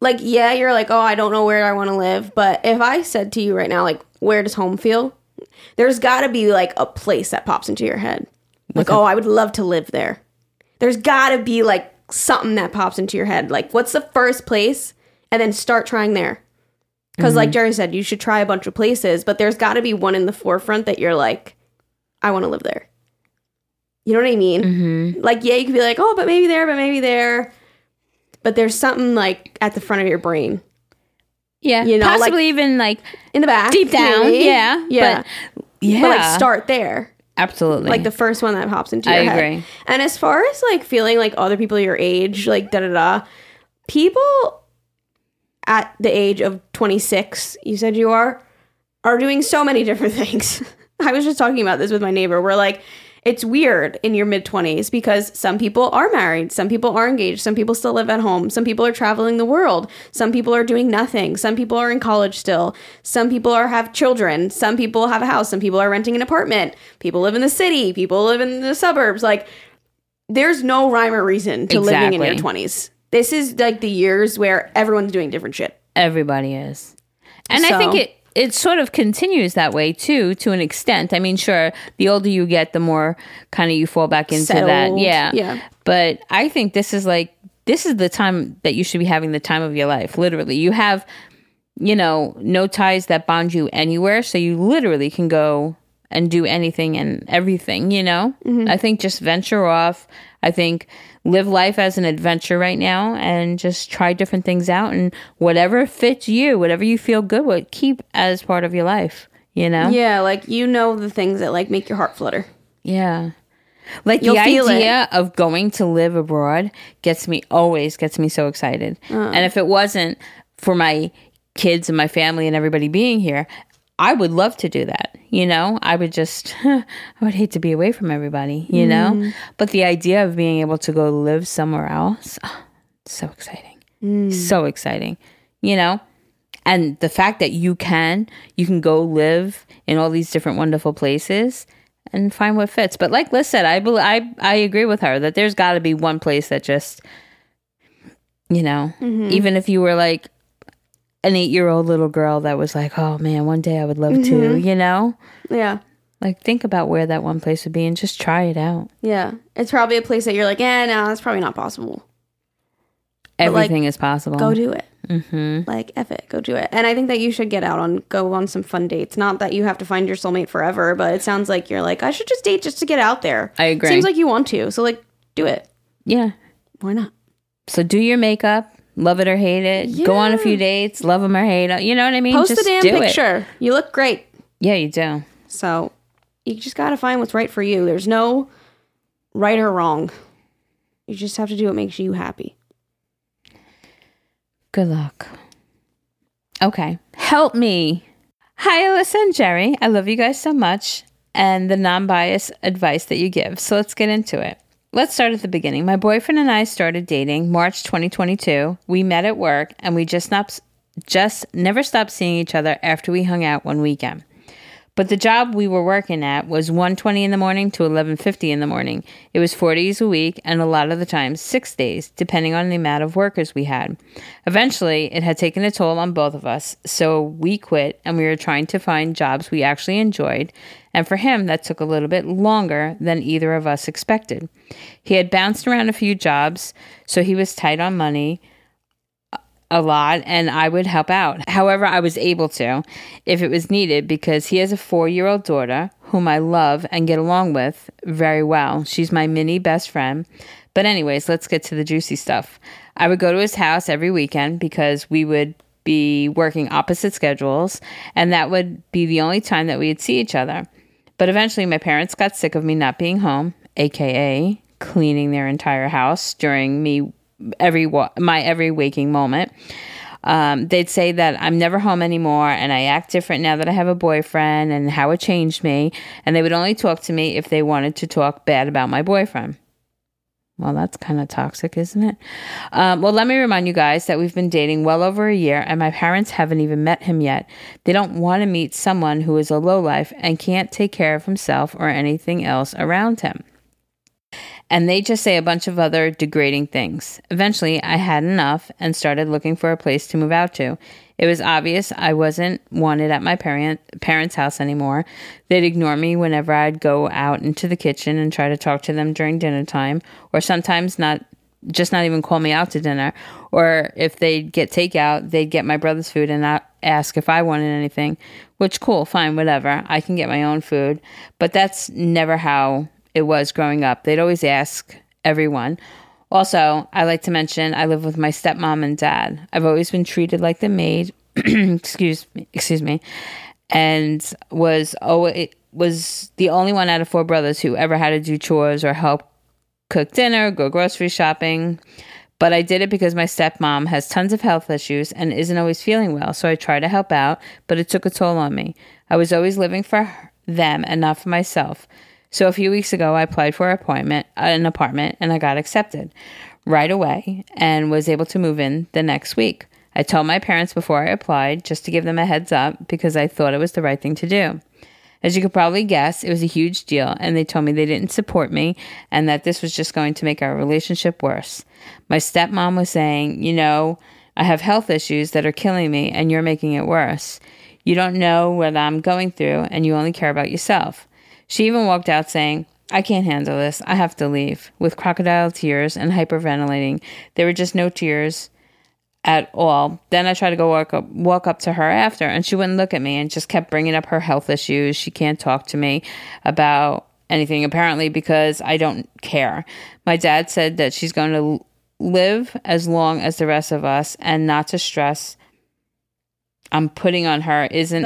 Speaker 1: like yeah, you're like, "Oh, I don't know where I want to live." But if I said to you right now like, "Where does home feel?" There's got to be like a place that pops into your head. Like, "Oh, I would love to live there." There's got to be like something that pops into your head. Like, what's the first place? And then start trying there. Cuz like Jerry said, you should try a bunch of places, but there's got to be one in the forefront that you're like, "I want to live there." You know what I mean?
Speaker 2: mm-hmm.
Speaker 1: like yeah you could be like oh but maybe there but maybe there but there's something like at the front of your brain
Speaker 2: yeah
Speaker 1: You know, like-
Speaker 2: possibly even like
Speaker 1: in the back
Speaker 2: deep down
Speaker 1: maybe.
Speaker 2: yeah
Speaker 1: yeah.
Speaker 2: but yeah
Speaker 1: but like start there.
Speaker 2: Absolutely.
Speaker 1: Like the first one that pops into
Speaker 2: I
Speaker 1: your head.
Speaker 2: agree.
Speaker 1: and as far as like feeling like other people your age like da da da people at the age of 26 you said you are are doing so many different things. I was just talking about this with my neighbor. We're like it's weird in your mid 20s because some people are married, some people are engaged, some people still live at home, some people are traveling the world, some people are doing nothing, some people are in college still, some people are have children, some people have a house, some people are renting an apartment, people live in the city, people live in the suburbs. Like there's no rhyme or reason to living in your 20s. This is like the years where everyone's doing different shit.
Speaker 2: Everybody is. And I think it it sort of continues that way too to an extent. I mean, sure, the older you get, the more kind of you fall back into that. Yeah.
Speaker 1: yeah.
Speaker 2: But I think this is like this is the time that you should be having the time of your life. Literally. You have you know, no ties that bond you anywhere, so you literally can go and do anything and everything, you know? Mm-hmm. I think just venture off. I think live life as an adventure right now and just try different things out and whatever fits you, whatever you feel good with, keep as part of your life, you know?
Speaker 1: Yeah, like you know the things that like make your heart flutter.
Speaker 2: Yeah. Like
Speaker 1: You'll
Speaker 2: the
Speaker 1: feel it.
Speaker 2: idea of going to live abroad gets me always gets me so excited.
Speaker 1: Uh.
Speaker 2: And if it wasn't for my kids and my family and everybody being here, I would love to do that. You know, I would just, I would hate to be away from everybody, you know? Mm. But the idea of being able to go live somewhere else, oh, so exciting. Mm. So exciting, you know? And the fact that you can, you can go live in all these different wonderful places and find what fits. But like Liz said, I, bel I, I agree with her that there's got to be one place that just, you know, mm-hmm. even if you were like an eight year old little girl that was like, oh man, one day I would love to, you know?
Speaker 1: Yeah.
Speaker 2: Like, think about where that one place would be and just try it out.
Speaker 1: Yeah. It's probably a place that you're like, eh, no, that's probably not possible. like,
Speaker 2: Everything is possible.
Speaker 1: Go do it. Mm-hmm. Like, F it, go do it. And I think that you should get out on, go on some fun dates. Not that you have to find your soulmate forever, but it sounds like you're like, I should just date just to get out there.
Speaker 2: I agree.
Speaker 1: Seems like you want to. So, like, do it.
Speaker 2: yeah.
Speaker 1: Why not?
Speaker 2: So do your makeup, love it or hate it. Go on a few dates, love them or hate them. You know what I mean?
Speaker 1: Post
Speaker 2: just
Speaker 1: the damn
Speaker 2: do it.
Speaker 1: picture. You look great.
Speaker 2: Yeah, you do.
Speaker 1: So, you just got to find what's right for you. There's no right or wrong. You just have to do what makes you happy.
Speaker 2: Good luck. Okay. Help me. Hi, Alyssa and Jerry. I love you guys so much and the non bias advice that you give. So let's get into it. Let's start at the beginning. My boyfriend and I started dating March 2022. We met at work and we just not, just never stopped seeing each other after we hung out one weekend. But the job we were working at was 1:20 in the morning to 11:50 in the morning. It was 4 days a week and a lot of the times 6 days, depending on the amount of workers we had. Eventually, it had taken a toll on both of us, so we quit and we were trying to find jobs we actually enjoyed, and for him that took a little bit longer than either of us expected. He had bounced around a few jobs, so he was tight on money a lot and I would help out. However, I was able to if it was needed because he has a four year old daughter whom I love and get along with very well. She's my mini best friend. But, anyways, let's get to the juicy stuff. I would go to his house every weekend because we would be working opposite schedules, and that would be the only time that we'd see each other. But eventually, my parents got sick of me not being home, aka cleaning their entire house during me every wa- my every waking moment. Um, they'd say that I'm never home anymore and I act different now that I have a boyfriend and how it changed me. And they would only talk to me if they wanted to talk bad about my boyfriend. Well, that's kind of toxic, isn't it? Um, well, let me remind you guys that we've been dating well over a year and my parents haven't even met him yet. They don't want to meet someone who is a lowlife and can't take care of himself or anything else around him and they just say a bunch of other degrading things. Eventually, I had enough and started looking for a place to move out to. It was obvious I wasn't wanted at my parent, parents' house anymore. They'd ignore me whenever I'd go out into the kitchen and try to talk to them during dinner time, or sometimes not just not even call me out to dinner. Or if they'd get takeout, they'd get my brother's food and not ask if I wanted anything, which cool, fine, whatever. I can get my own food. But that's never how it was growing up. They'd always ask everyone. Also, I like to mention I live with my stepmom and dad. I've always been treated like the maid. excuse me, excuse me, and was always was the only one out of four brothers who ever had to do chores or help cook dinner, go grocery shopping. But I did it because my stepmom has tons of health issues and isn't always feeling well, so I try to help out, but it took a toll on me. I was always living for them and not for myself. So a few weeks ago, I applied for an appointment, uh, an apartment, and I got accepted right away and was able to move in the next week. I told my parents before I applied just to give them a heads up because I thought it was the right thing to do. As you could probably guess, it was a huge deal, and they told me they didn't support me and that this was just going to make our relationship worse. My stepmom was saying, You know, I have health issues that are killing me, and you're making it worse. You don't know what I'm going through, and you only care about yourself. She even walked out saying, I can't handle this. I have to leave, with crocodile tears and hyperventilating. There were just no tears at all. Then I tried to go walk up, walk up to her after, and she wouldn't look at me and just kept bringing up her health issues. She can't talk to me about anything, apparently, because I don't care. My dad said that she's going to live as long as the rest of us and not to stress I'm putting on her isn't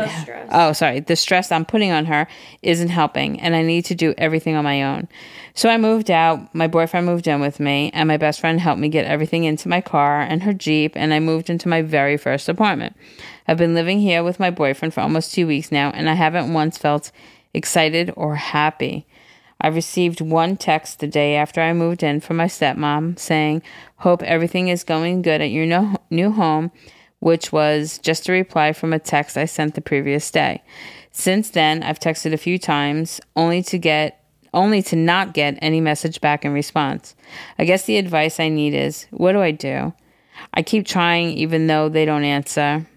Speaker 2: oh sorry the stress I'm putting on her isn't helping and I need to do everything on my own. So I moved out, my boyfriend moved in with me and my best friend helped me get everything into my car and her Jeep and I moved into my very first apartment. I've been living here with my boyfriend for almost 2 weeks now and I haven't once felt excited or happy. I received one text the day after I moved in from my stepmom saying, Hope everything is going good at your no- new home which was just a reply from a text I sent the previous day. Since then, I've texted a few times only to get only to not get any message back in response. I guess the advice I need is, what do I do? I keep trying even though they don't answer.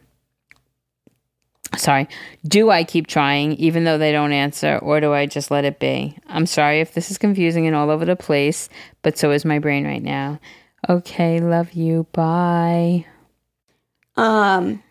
Speaker 2: Sorry, do I keep trying even though they don't answer, or do I just let it be? I'm sorry if this is confusing and all over the place, but so is my brain right now. Okay, love you. Bye.
Speaker 1: Um,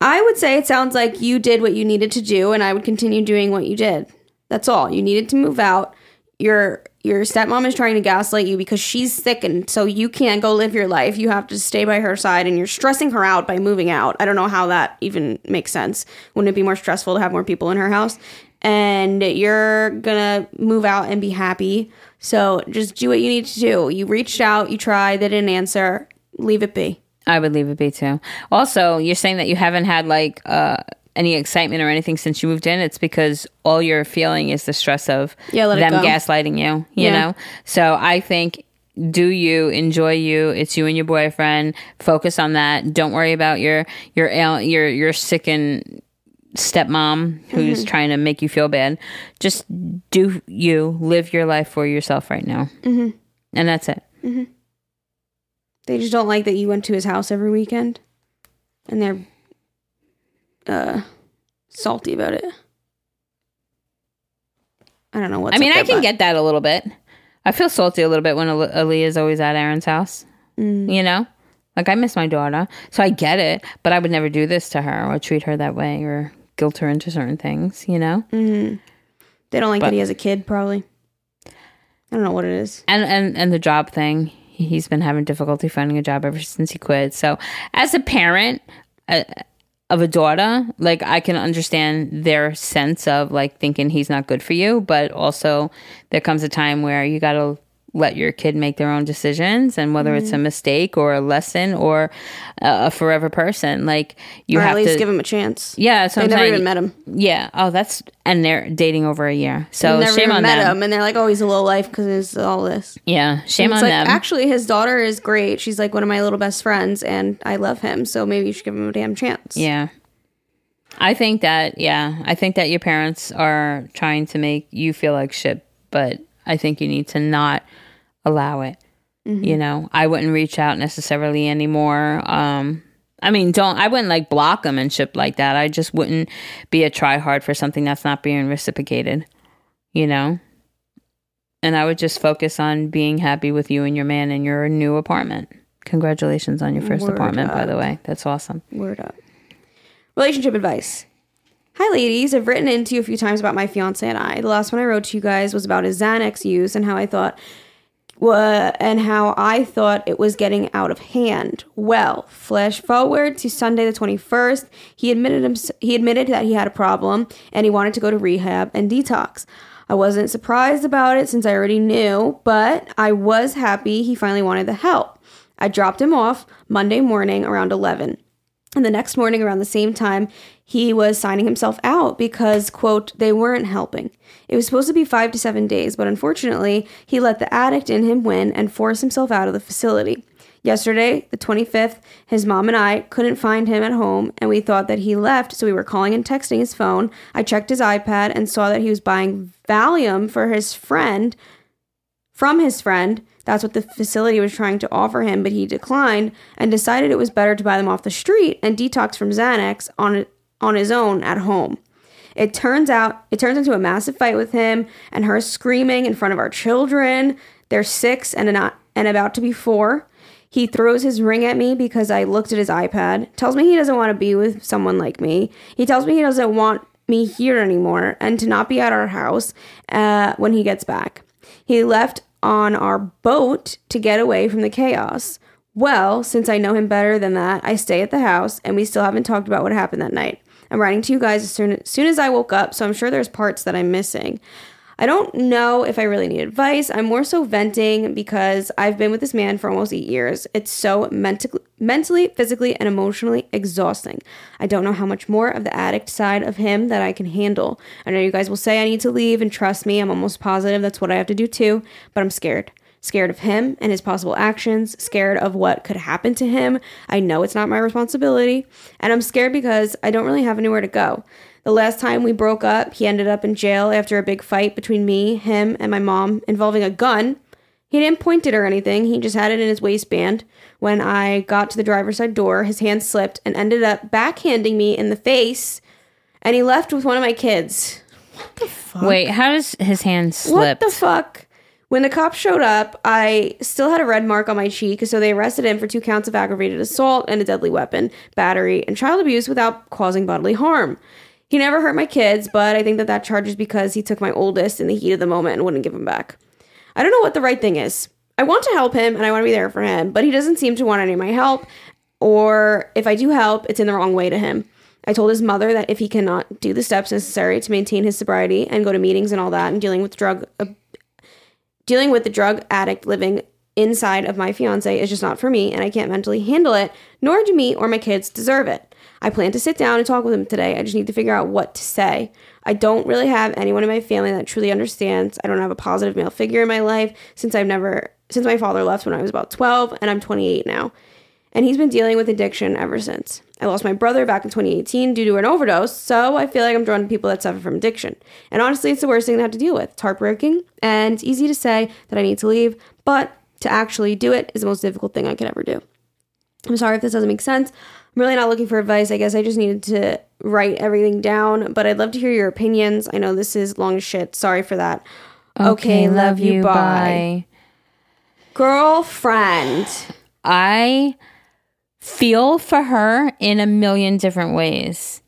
Speaker 1: I would say it sounds like you did what you needed to do, and I would continue doing what you did. That's all. You needed to move out. Your your stepmom is trying to gaslight you because she's sick, and so you can't go live your life. You have to stay by her side, and you're stressing her out by moving out. I don't know how that even makes sense. Wouldn't it be more stressful to have more people in her house? And you're gonna move out and be happy. So just do what you need to do. You reached out, you tried, they didn't answer. Leave it be.
Speaker 2: I would leave it be too. Also, you're saying that you haven't had like uh, any excitement or anything since you moved in. It's because all you're feeling is the stress of
Speaker 1: Yeah,
Speaker 2: them gaslighting you. You
Speaker 1: Yeah.
Speaker 2: know. So I think do you enjoy you? It's you and your boyfriend. Focus on that. Don't worry about your your your your sick and stepmom who's
Speaker 1: Mm-hmm.
Speaker 2: trying to make you feel bad. Just do you live your life for yourself right now, mm-hmm. and that's it.
Speaker 1: They just don't like that you went to his house every weekend, and they're uh salty about it. I don't know what.
Speaker 2: I mean, I can get that a little bit. I feel salty a little bit when Ali- Aaliyah's always at Aaron's house.
Speaker 1: Mm.
Speaker 2: You know, like I miss my daughter, so I get it. But I would never do this to her or treat her that way or guilt her into certain things. You know,
Speaker 1: Mm. They don't like
Speaker 2: But-
Speaker 1: that he has a kid. Probably. I don't know what it is.
Speaker 2: and and and the job thing. He- He's been having difficulty finding a job ever since he quit. So, as a parent uh, of a daughter, like I can understand their sense of like thinking he's not good for you, but also there comes a time where you got to let your kid make their own decisions and whether it's a mm-hmm. mistake or a lesson or a, a forever person like you
Speaker 1: or
Speaker 2: have
Speaker 1: at least
Speaker 2: to
Speaker 1: give him a chance.
Speaker 2: yeah what
Speaker 1: They
Speaker 2: I'm
Speaker 1: never
Speaker 2: saying.
Speaker 1: even met him.
Speaker 2: yeah oh that's and they're dating over a year so shame
Speaker 1: even
Speaker 2: on
Speaker 1: met
Speaker 2: them
Speaker 1: him, and they're like, "Oh, he's a low life because of all this."
Speaker 2: yeah shame
Speaker 1: it's
Speaker 2: on
Speaker 1: like,
Speaker 2: them
Speaker 1: Actually, his daughter is great. She's like one of my little best friends, and I love him. So maybe you should give him a damn chance.
Speaker 2: Yeah. I think that, yeah, I think that your parents are trying to make you feel like shit, but I think you need to not allow it. You know, I wouldn't reach out necessarily anymore. Um, I mean, don't, I wouldn't like block them and shit like that. I just wouldn't be a try hard for something that's not being reciprocated, you know? And I would just focus on being happy with you and your man in your new apartment. Congratulations on your first
Speaker 1: Word
Speaker 2: apartment, by the way. That's awesome.
Speaker 1: Word up. Relationship advice. Hi, ladies. I've written into you a few times about my fiance and I. The last one I wrote to you guys was about his Xanax use and how I thought, and how I thought it was getting out of hand. Well, flash forward to Sunday the twenty first. He admitted him, he admitted that he had a problem and he wanted to go to rehab and detox. I wasn't surprised about it since I already knew, but I was happy he finally wanted the help. I dropped him off Monday morning around 11. And the next morning, around the same time, he was signing himself out because, quote, they weren't helping. It was supposed to be five to seven days, but unfortunately, he let the addict in him win and force himself out of the facility. Yesterday, the 25th, his mom and I couldn't find him at home, and we thought that he left, so we were calling and texting his phone. I checked his iPad and saw that he was buying Valium for his friend from his friend. That's what the facility was trying to offer him, but he declined and decided it was better to buy them off the street and detox from Xanax on on his own at home. It turns out it turns into a massive fight with him and her screaming in front of our children. They're six and not and about to be four. He throws his ring at me because I looked at his iPad. Tells me he doesn't want to be with someone like me. He tells me he doesn't want me here anymore and to not be at our house uh, when he gets back. He left on our boat to get away from the chaos. Well, since I know him better than that, I stay at the house and we still haven't talked about what happened that night. I'm writing to you guys as soon as, soon as I woke up, so I'm sure there's parts that I'm missing. I don't know if I really need advice. I'm more so venting because I've been with this man for almost eight years. It's so mentally, mentally, physically, and emotionally exhausting. I don't know how much more of the addict side of him that I can handle. I know you guys will say I need to leave, and trust me, I'm almost positive that's what I have to do too, but I'm scared. Scared of him and his possible actions, scared of what could happen to him. I know it's not my responsibility, and I'm scared because I don't really have anywhere to go. The last time we broke up, he ended up in jail after a big fight between me, him, and my mom involving a gun. He didn't point it or anything, he just had it in his waistband. When I got to the driver's side door, his hand slipped and ended up backhanding me in the face, and he left with one of my kids. What the fuck?
Speaker 2: Wait, how does his hand slip?
Speaker 1: What the fuck? When the cops showed up, I still had a red mark on my cheek, so they arrested him for two counts of aggravated assault and a deadly weapon, battery, and child abuse without causing bodily harm. He never hurt my kids, but I think that that charge is because he took my oldest in the heat of the moment and wouldn't give him back. I don't know what the right thing is. I want to help him and I want to be there for him, but he doesn't seem to want any of my help, or if I do help, it's in the wrong way to him. I told his mother that if he cannot do the steps necessary to maintain his sobriety and go to meetings and all that and dealing with drug uh, dealing with the drug addict living inside of my fiance is just not for me and I can't mentally handle it, nor do me or my kids deserve it. I plan to sit down and talk with him today. I just need to figure out what to say. I don't really have anyone in my family that truly understands. I don't have a positive male figure in my life since I've never since my father left when I was about 12 and I'm 28 now. And he's been dealing with addiction ever since. I lost my brother back in 2018 due to an overdose, so I feel like I'm drawn to people that suffer from addiction. And honestly, it's the worst thing to have to deal with. It's heartbreaking, and it's easy to say that I need to leave, but to actually do it is the most difficult thing I could ever do. I'm sorry if this doesn't make sense. I'm really not looking for advice. I guess I just needed to write everything down, but I'd love to hear your opinions. I know this is long as shit. Sorry for that. Okay, love, you. Bye. Girlfriend.
Speaker 2: I feel for her in a million different ways.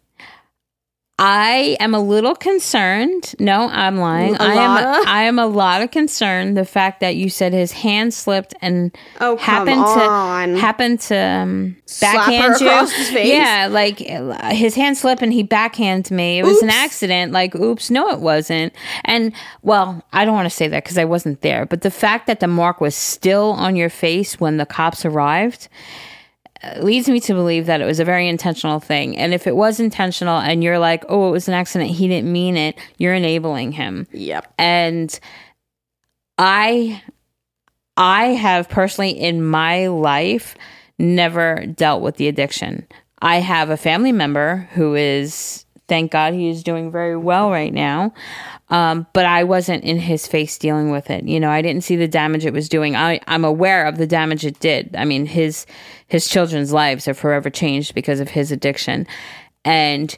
Speaker 2: I am a little concerned. No, I'm lying. I am I am a lot of concerned the fact that you said his hand slipped and
Speaker 1: Oh,
Speaker 2: happened to happened to um, backhand you. Yeah, like his hand slipped and he backhanded me. It was an accident. Like, oops, no, it wasn't. And well, I don't want to say that because I wasn't there. But the fact that the mark was still on your face when the cops arrived Uh, leads me to believe that it was a very intentional thing. And if it was intentional and you're like, oh, it was an accident, he didn't mean it, you're enabling him.
Speaker 1: Yep.
Speaker 2: And I I have personally in my life never dealt with the addiction. I have a family member who is thank God he is doing very well right now. Um, but I wasn't in his face dealing with it. You know, I didn't see the damage it was doing. I, I'm aware of the damage it did. I mean, his his children's lives are forever changed because of his addiction. And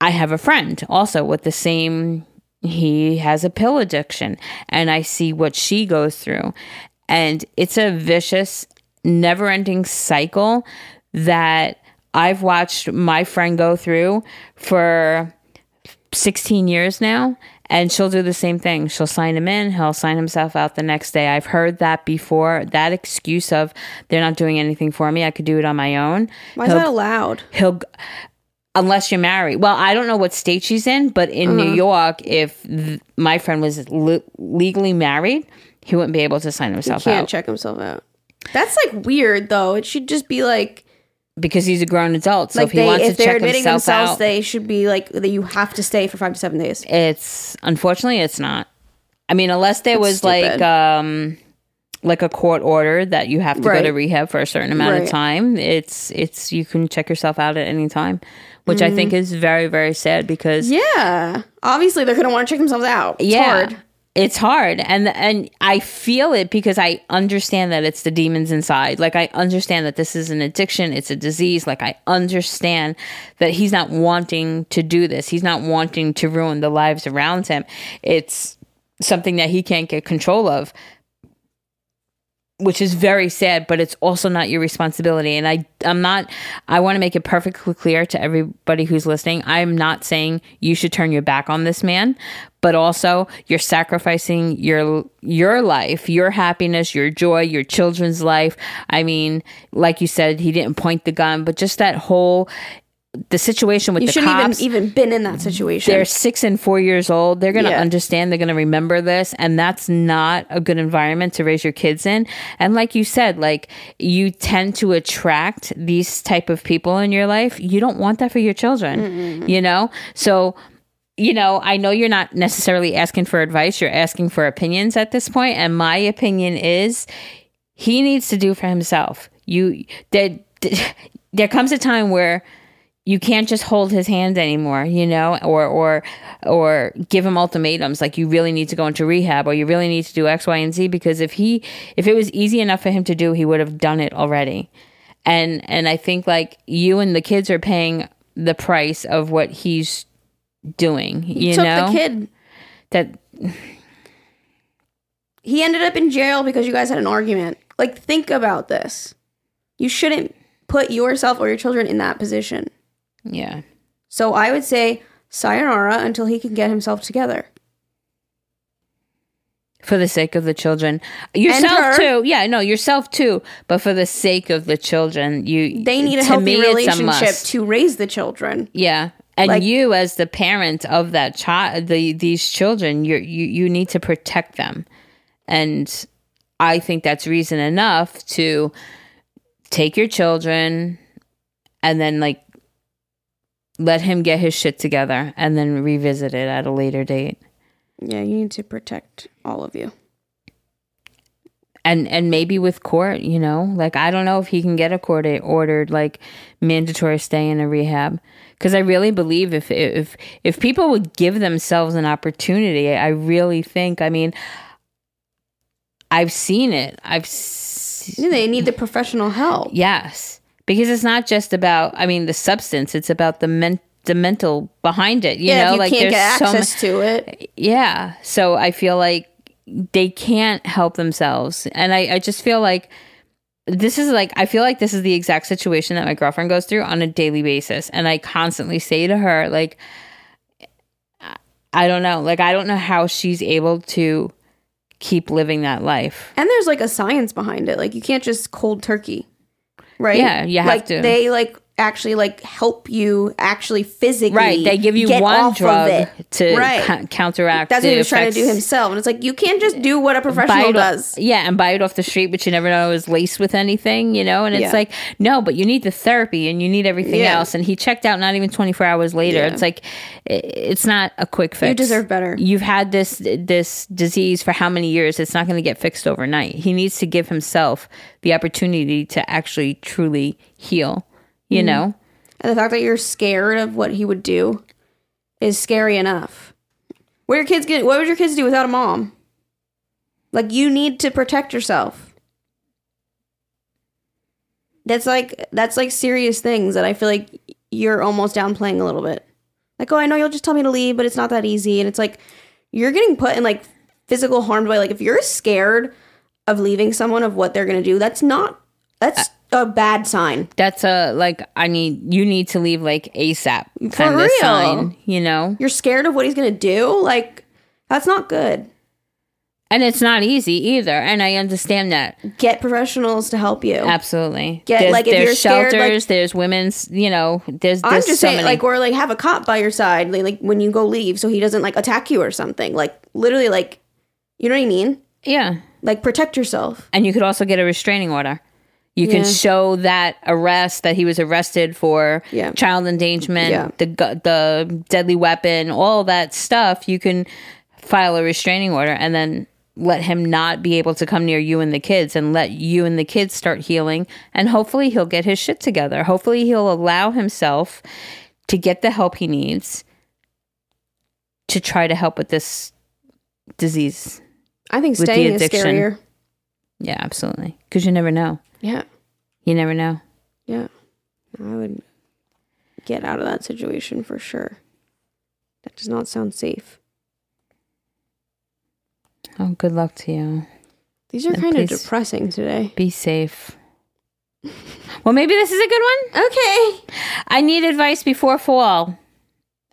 Speaker 2: I have a friend also with the same he has a pill addiction and I see what she goes through. And it's a vicious, never ending cycle that I've watched my friend go through for 16 years now. And she'll do the same thing. She'll sign him in, he'll sign himself out the next day. I've heard that before. That excuse of they're not doing anything for me, I could do it on my own.
Speaker 1: Why is
Speaker 2: He'll-
Speaker 1: that allowed?
Speaker 2: he'll unless you're married. Well, I don't know what state she's in, but in New uh-huh. York, if th- my friend was le- legally married, he wouldn't be able to sign himself
Speaker 1: Can't
Speaker 2: out
Speaker 1: check himself out. That's like weird though. It should just be like
Speaker 2: because he's a grown adult. So
Speaker 1: like
Speaker 2: if he
Speaker 1: they
Speaker 2: wants
Speaker 1: if
Speaker 2: to
Speaker 1: they're
Speaker 2: check
Speaker 1: admitting
Speaker 2: himself
Speaker 1: themselves,
Speaker 2: out,
Speaker 1: they should be like that. You have to stay for five to seven days.
Speaker 2: it's unfortunately it's not. I mean, unless there was like um like a court order that you have to go to rehab for a certain amount
Speaker 1: Right.
Speaker 2: of time. It's it's you can check yourself out at any time, which I think is very very sad because
Speaker 1: Mm. Yeah, obviously they're gonna want to check themselves out. It's
Speaker 2: yeah,
Speaker 1: hard.
Speaker 2: It's hard, and and I feel it because I understand that it's the demons inside. Like I understand that this is an addiction, it's a disease. Like I understand that he's not wanting to do this. He's not wanting to ruin the lives around him. It's something that he can't get control of. Which is very sad, but it's also not your responsibility. And I, I'm not, I want to make it perfectly clear to everybody who's listening. I'm not saying you should turn your back on this man, but also you're sacrificing your, your life, your happiness, your joy, your children's life. I mean, like you said, he didn't point the gun, but just that whole, the situation with
Speaker 1: You
Speaker 2: the
Speaker 1: shouldn't
Speaker 2: cops.
Speaker 1: even even been in that situation.
Speaker 2: they're six and four years old. They're going to
Speaker 1: Yeah.
Speaker 2: understand. They're going to remember this. And that's not a good environment to raise your kids in. And like you said, like you tend to attract these type of people in your life. You don't want that for your children, you know? So, you know, I know you're not necessarily asking for advice. You're asking for opinions at this point. And my opinion is he needs to do for himself. You, there, there comes a time where you can't just hold his hand anymore, you know, or or or give him ultimatums like you really need to go into rehab or you really need to do X, Y, and Z because if he if it was easy enough for him to do, he would have done it already. And and I think like you and the kids are paying the price of what he's doing.
Speaker 1: he
Speaker 2: You
Speaker 1: took
Speaker 2: know
Speaker 1: the kid.
Speaker 2: that
Speaker 1: He ended up in jail because you guys had an argument. Like, think about this. You shouldn't put yourself or your children in that position.
Speaker 2: Yeah.
Speaker 1: So I would say sayonara until he can get himself together.
Speaker 2: For the sake of the children, yourself too. Yeah, no, yourself too. But for the sake of the children, you
Speaker 1: They need a healthy
Speaker 2: me, it's a
Speaker 1: relationship to raise the children.
Speaker 2: Yeah. And
Speaker 1: Like-
Speaker 2: you as the parent of that child the these children, you you you need to protect them. And I think that's reason enough to take your children and then like let him get his shit together and then revisit it at a later date.
Speaker 1: Yeah, you need to protect all of you.
Speaker 2: and and maybe with court you know like i don't know if he can get a court ordered like mandatory stay in a rehab because i really believe if if if people would give themselves an opportunity i really think i mean i've seen it i've s-
Speaker 1: They need the professional help.
Speaker 2: yes because it's not just about i mean the substance it's about the men the mental behind it you
Speaker 1: yeah,
Speaker 2: know
Speaker 1: you
Speaker 2: like
Speaker 1: can't
Speaker 2: there's
Speaker 1: get
Speaker 2: so ma-
Speaker 1: to it.
Speaker 2: yeah so i feel like they can't help themselves and i, I just feel like this is like i feel like this is the exact situation that my girlfriend goes through on a daily basis and i constantly say to her like i don't know like i don't know how she's able to keep living that life
Speaker 1: And there's like a science behind it. Like you can't just cold turkey. Right?
Speaker 2: Yeah, you have
Speaker 1: like,
Speaker 2: to.
Speaker 1: They like actually like help you actually physically
Speaker 2: right they give you one drug to
Speaker 1: Right.
Speaker 2: ca- counteract
Speaker 1: That's what he was trying to do himself. And it's like you can't just do what a professional does.
Speaker 2: Yeah, and buy it off the street, but you never know it was laced with anything, you know? And it's
Speaker 1: Yeah.
Speaker 2: like, no, but you need the therapy and you need everything
Speaker 1: Yeah.
Speaker 2: else. And he checked out not even 24 hours later.
Speaker 1: Yeah.
Speaker 2: It's like, it's not a quick fix.
Speaker 1: You deserve better.
Speaker 2: You've had this this disease for how many years? It's not going to get fixed overnight. He needs to give himself the opportunity to actually truly heal, you
Speaker 1: Mm-hmm.
Speaker 2: know?
Speaker 1: And the fact that you're scared of what he would do is scary enough. What your kids get what would your kids do without a mom? Like you need to protect yourself. That's like that's like serious things that I feel like you're almost downplaying a little bit. Like, oh, I know you'll just tell me to leave, but it's not that easy. And it's like you're getting put in like physical harm by like if you're scared of leaving someone of what they're gonna do, that's not that's a bad sign.
Speaker 2: That's a, like, I need, you need to leave like ASAP
Speaker 1: For
Speaker 2: of
Speaker 1: real.
Speaker 2: sign, you know?
Speaker 1: you're scared of what he's gonna do, like that's not good.
Speaker 2: And it's not easy either. And I understand that.
Speaker 1: Get professionals to help you.
Speaker 2: Absolutely.
Speaker 1: Get,
Speaker 2: there's,
Speaker 1: like, if
Speaker 2: there's
Speaker 1: you're scared, like-
Speaker 2: shelters, there's women's, you know, there's,
Speaker 1: I'm just
Speaker 2: so
Speaker 1: saying,
Speaker 2: many.
Speaker 1: like, or like have a cop by your side, like, like when you go leave, so he doesn't like attack you or something. Like literally, like you know what I mean?
Speaker 2: yeah.
Speaker 1: Like protect yourself.
Speaker 2: And you could also get a restraining order. You can
Speaker 1: Yeah.
Speaker 2: show that arrest that he was arrested for
Speaker 1: Yeah.
Speaker 2: child endangerment,
Speaker 1: Yeah.
Speaker 2: the the deadly weapon, all that stuff. You can file a restraining order and then let him not be able to come near you and the kids and let you and the kids start healing and hopefully he'll get his shit together. Hopefully he'll allow himself to get the help he needs to try to help with this disease.
Speaker 1: I think staying is scarier.
Speaker 2: Yeah, absolutely. Cuz you never know.
Speaker 1: Yeah,
Speaker 2: You never know.
Speaker 1: yeah. I would get out of that situation for sure. That does not sound safe.
Speaker 2: Oh, good luck to you.
Speaker 1: These are kind of depressing today.
Speaker 2: Be safe. Well, maybe this is a good one.
Speaker 1: Okay.
Speaker 2: I need advice before fall.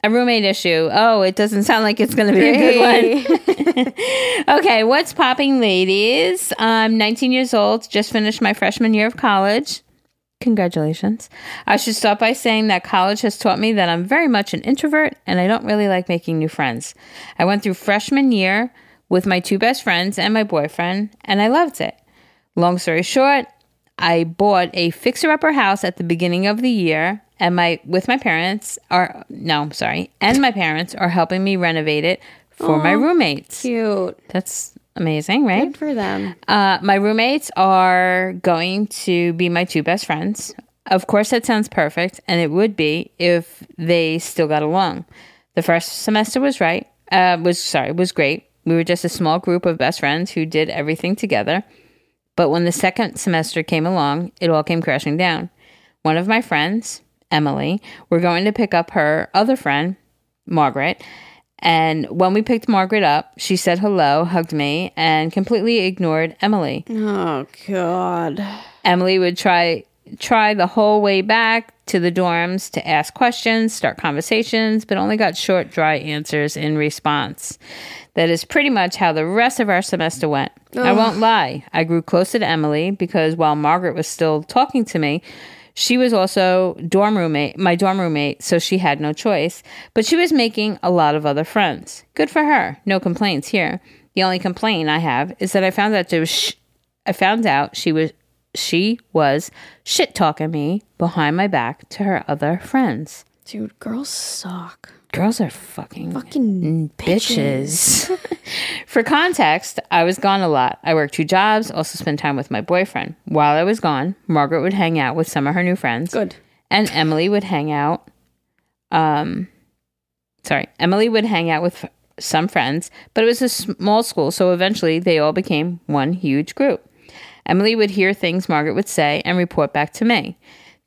Speaker 2: A roommate issue. Oh, it doesn't sound like it's going to be a good one. okay, what's popping, ladies? I'm 19 years old, just finished my freshman year of college. Congratulations. I should start by saying that college has taught me that I'm very much an introvert and I don't really like making new friends. I went through freshman year with my two best friends and my boyfriend, and I loved it. Long story short, I bought a fixer-upper house at the beginning of the year, and my with my parents are no, I'm sorry, and my parents are helping me renovate it for my roommates.
Speaker 1: Cute.
Speaker 2: That's amazing, right?
Speaker 1: Good for them.
Speaker 2: Uh, my roommates are going to be my two best friends. Of course, that sounds perfect, and it would be if they still got along. The first semester was right. Uh, was sorry, was great. We were just a small group of best friends who did everything together. But when the second semester came along, it all came crashing down. One of my friends, Emily, we're going to pick up her other friend, Margaret. And when we picked Margaret up, she said hello, hugged me, and completely ignored Emily.
Speaker 1: Oh God.
Speaker 2: Emily would try try the whole way back to the dorms to ask questions, start conversations, but only got short, dry answers in response. That is pretty much how the rest of our semester went. I won't lie, I grew closer to Emily because while Margaret was still talking to me, she was also dorm roommate, my dorm roommate, so she had no choice. But she was making a lot of other friends. Good for her. No complaints here. The only complaint I have is that I found out sh- I found out she was she was shit talking me behind my back to her other friends.
Speaker 1: Dude, girls suck.
Speaker 2: Girls are fucking
Speaker 1: Fucking
Speaker 2: bitches. For context, I was gone a lot. I worked two jobs, also spent time with my boyfriend. While I was gone, Margaret would hang out with some of her new friends.
Speaker 1: Good.
Speaker 2: And Emily would hang out um sorry, Emily would hang out with some friends, but it was a small school, so eventually they all became one huge group. Emily would hear things Margaret would say and report back to me.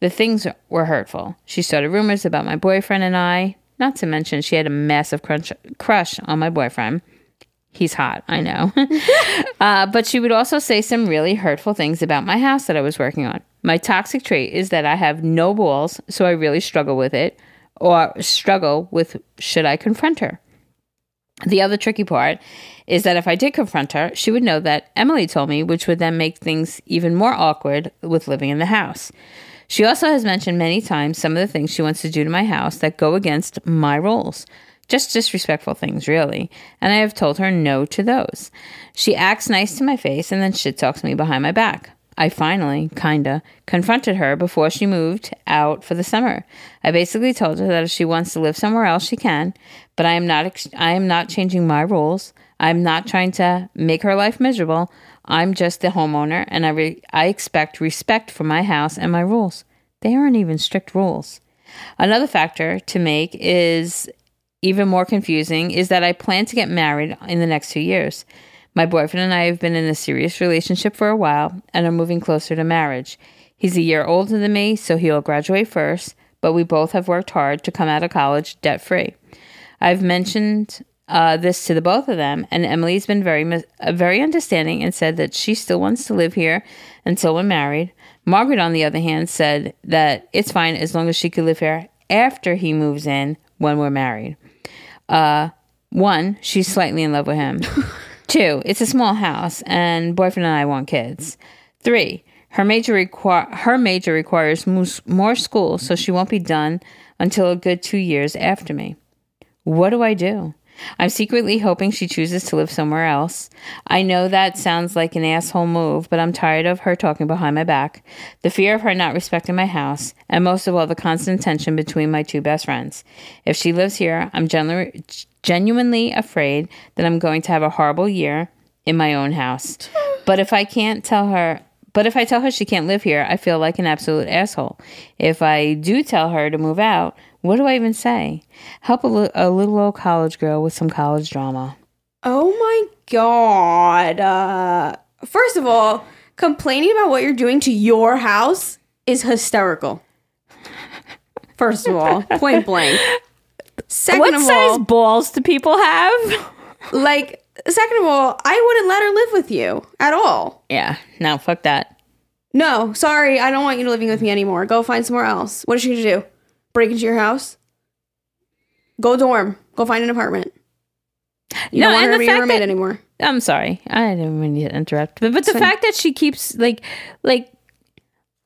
Speaker 2: The things were hurtful. She started rumors about my boyfriend and I, not to mention she had a massive crunch, crush on my boyfriend. He's hot, I know. uh, but she would also say some really hurtful things about my house that I was working on. My toxic trait is that I have no balls, so I really struggle with it, or struggle with should I confront her. The other tricky part is that if I did confront her, she would know that Emily told me, which would then make things even more awkward with living in the house. She also has mentioned many times some of the things she wants to do to my house that go against my rules. Just disrespectful things, really. And I have told her no to those. She acts nice to my face and then shit talks me behind my back. I finally, kinda, confronted her before she moved out for the summer. I basically told her that if she wants to live somewhere else, she can, but I am not. Ex- I am not changing my rules. I'm not trying to make her life miserable. I'm just the homeowner, and I re- I expect respect for my house and my rules. They aren't even strict rules. Another factor to make is even more confusing is that I plan to get married in the next two years. My boyfriend and I have been in a serious relationship for a while and are moving closer to marriage. He's a year older than me, so he'll graduate first, but we both have worked hard to come out of college debt free. I've mentioned uh, this to the both of them, and Emily's been very, mis- uh, very understanding and said that she still wants to live here until we're married. Margaret, on the other hand, said that it's fine as long as she could live here after he moves in when we're married. Uh, one, she's slightly in love with him. Two, it's a small house, and boyfriend and I want kids. Three, her major her major requires more school, so she won't be done until a good two years after me. What do I do? I'm secretly hoping she chooses to live somewhere else. I know that sounds like an asshole move, but I'm tired of her talking behind my back, the fear of her not respecting my house, and most of all, the constant tension between my two best friends. If she lives here, I'm genu- genuinely afraid that I'm going to have a horrible year in my own house. But if I can't tell her, but if I tell her she can't live here, I feel like an absolute asshole. If I do tell her to move out, what do I even say? Help a, li- a little old college girl with some college drama.
Speaker 1: Oh my god. Uh, first of all, complaining about what you're doing to your house is hysterical. First of all, point blank. Second
Speaker 2: what
Speaker 1: of
Speaker 2: size
Speaker 1: all,
Speaker 2: balls do people have?
Speaker 1: like second of all, I wouldn't let her live with you at all.
Speaker 2: Yeah, no, fuck that.
Speaker 1: No, sorry, I don't want you living with me anymore. Go find somewhere else. What is she gonna do? Break into your house? Go dorm. Go find an apartment. You
Speaker 2: No,
Speaker 1: don't want her to be your
Speaker 2: fact
Speaker 1: roommate
Speaker 2: that-
Speaker 1: anymore.
Speaker 2: I'm sorry. I didn't mean to interrupt. But, but the
Speaker 1: fine.
Speaker 2: fact that she keeps like like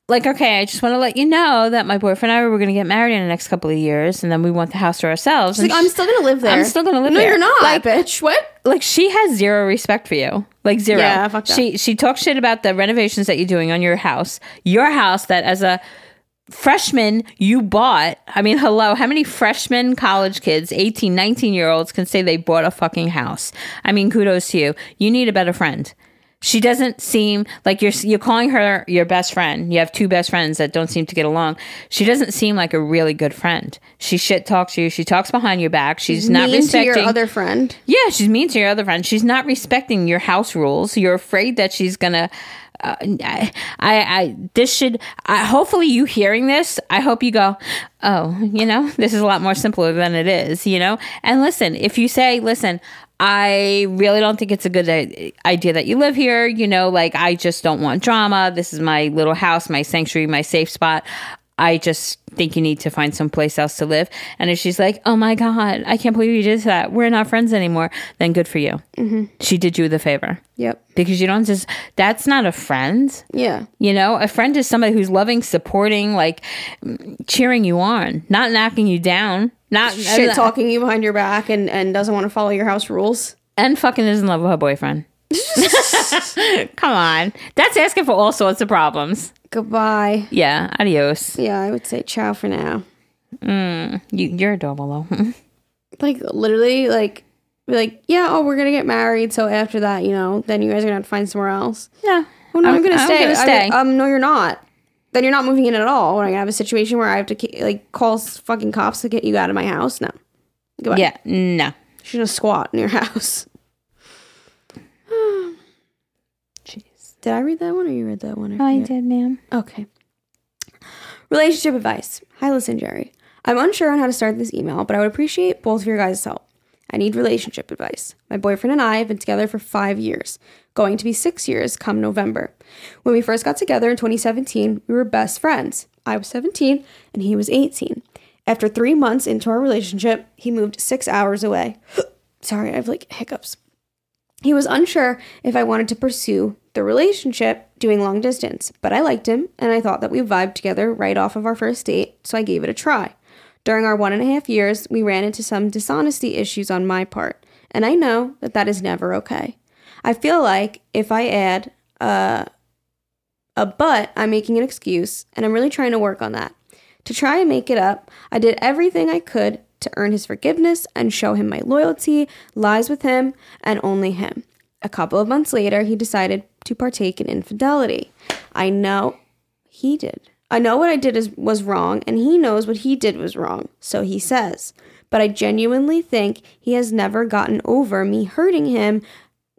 Speaker 2: like okay, I just want to let you know that my boyfriend and I were going to get married in the next couple of years and then we want the house to ourselves.
Speaker 1: Like, I'm still gonna live there.
Speaker 2: I'm still gonna live
Speaker 1: no,
Speaker 2: there.
Speaker 1: No, you're not,
Speaker 2: Like-
Speaker 1: bitch. What?
Speaker 2: like she has zero respect for you. Like zero.
Speaker 1: Yeah, fuck that.
Speaker 2: She she talks shit about the renovations that you're doing on your house. Your house that as a freshman you bought. I mean, hello, how many freshmen college kids, 18, 19 year olds can say they bought a fucking house? I mean, kudos to you. You need a better friend. She doesn't seem like you're you're calling her your best friend. You have two best friends that don't seem to get along. She doesn't seem like a really good friend. She shit talks you. She talks behind your back. She's not
Speaker 1: Mean to
Speaker 2: respecting
Speaker 1: your other friend.
Speaker 2: yeah, she's mean to your other friend. She's not respecting your house rules. You're afraid that she's gonna. Uh, I, I, I, this should. I, hopefully, you hearing this, I hope you go. Oh, you know, this is a lot more simpler than it is. You know, and listen. If you say, listen. I really don't think it's a good idea that you live here. You know, like I just don't want drama. This is my little house, my sanctuary, my safe spot. I just think you need to find someplace else to live. And if she's like, oh my God, I can't believe you did that. We're not friends anymore. Then good for you. Mm-hmm. She did you the favor
Speaker 1: Yep.
Speaker 2: because you don't just, that's not a friend.
Speaker 1: Yeah.
Speaker 2: You know, a friend is somebody who's loving, supporting, like cheering you on, not knocking you down, not
Speaker 1: Shit talking you behind your back and and doesn't want to follow your house rules.
Speaker 2: and fucking is in love with her boyfriend. Come on. That's asking for all sorts of problems.
Speaker 1: Goodbye.
Speaker 2: Yeah. Adios.
Speaker 1: Yeah, I would say ciao for now.
Speaker 2: You, you're adorable though.
Speaker 1: Like literally, like be like, yeah, oh, we're gonna get married. So after that, you know, then you guys are gonna have to find somewhere else.
Speaker 2: yeah.
Speaker 1: Oh no, I'm,
Speaker 2: I'm-
Speaker 1: gonna
Speaker 2: I'm
Speaker 1: stay.
Speaker 2: gonna
Speaker 1: I-
Speaker 2: stay.
Speaker 1: um, no, you're not. Then you're not moving in at all. When I going to have a situation where I have to like call fucking cops to get you out of my house. No. Goodbye.
Speaker 2: Yeah. No.
Speaker 1: She's gonna squat in your house. Did I read that one or you read that one?
Speaker 2: I
Speaker 1: forget.
Speaker 2: did, ma'am.
Speaker 1: Okay. Relationship advice. Hi, listen, Jerry. I'm unsure on how to start this email, but I would appreciate both of your guys' help. I need relationship advice. My boyfriend and I have been together for five years, going to be six years come November. When we first got together in 2017, we were best friends. I was 17 and he was 18. After three months into our relationship, he moved six hours away. Sorry, I have like hiccups. He was unsure if I wanted to pursue the relationship doing long distance, but I liked him and I thought that we vibed together right off of our first date, so I gave it a try. During our one and a half years, we ran into some dishonesty issues on my part, and I know that that is never okay. I feel like if I add uh, a but, I'm making an excuse, and I'm really trying to work on that. To try and make it up, I did everything I could to earn his forgiveness and show him my loyalty, lies with him, and only him. A couple of months later, he decided to partake in infidelity. I know he did. I know what I did is, was wrong, and he knows what he did was wrong, so he says. But I genuinely think he has never gotten over me hurting him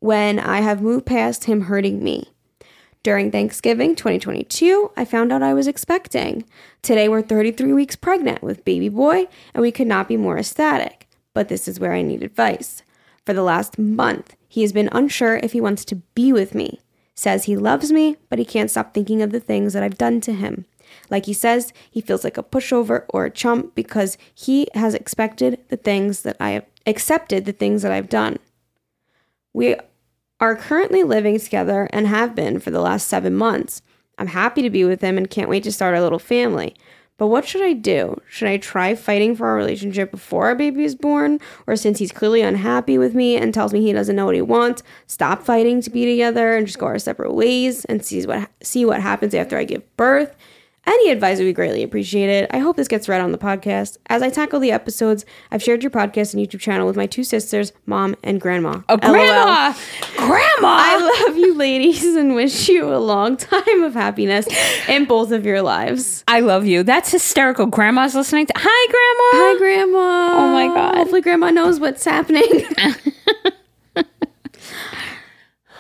Speaker 1: when I have moved past him hurting me. During Thanksgiving 2022, I found out I was expecting. Today we're 33 weeks pregnant with baby boy, and we could not be more ecstatic. But this is where I need advice. For the last month, he has been unsure if he wants to be with me. Says he loves me, but he can't stop thinking of the things that I've done to him. Like he says, he feels like a pushover or a chump because he has expected the things that I have accepted the things that I've done. We are currently living together and have been for the last seven months. I'm happy to be with him and can't wait to start our little family. But what should I do? Should I try fighting for our relationship before our baby is born? Or since he's clearly unhappy with me and tells me he doesn't know what he wants, stop fighting to be together and just go our separate ways and sees what see what happens after I give birth? Any advice would be greatly appreciated. I hope this gets read on the podcast. As I tackle the episodes, I've shared your podcast and YouTube channel with my two sisters, mom and grandma.
Speaker 2: Oh,
Speaker 1: LOL.
Speaker 2: grandma, grandma.
Speaker 1: I love you, ladies, and wish you a long time of happiness in both of your lives.
Speaker 2: I love you. That's hysterical. Grandma's listening to. Hi, grandma.
Speaker 1: Hi, Grandma.
Speaker 2: Oh my God.
Speaker 1: Hopefully, Grandma knows what's happening.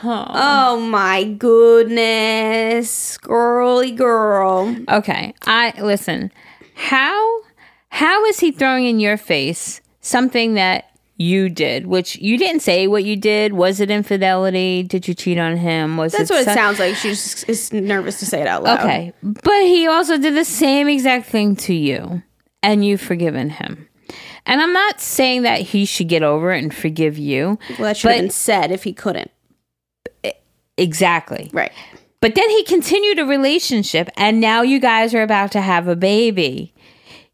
Speaker 1: oh my goodness, girly girl.
Speaker 2: Okay. I listen. How how is he throwing in your face something that you did, which you didn't say what you did. Was it infidelity? Did you cheat on him? Was
Speaker 1: That's
Speaker 2: it
Speaker 1: what it sounds like. She's is nervous to say it out loud.
Speaker 2: Okay. But he also did the same exact thing to you, and you've forgiven him. And I'm not saying that he should get over it and forgive you.
Speaker 1: Well, that should have been said if he couldn't.
Speaker 2: Exactly.
Speaker 1: Right.
Speaker 2: But then he continued a relationship, and now you guys are about to have a baby.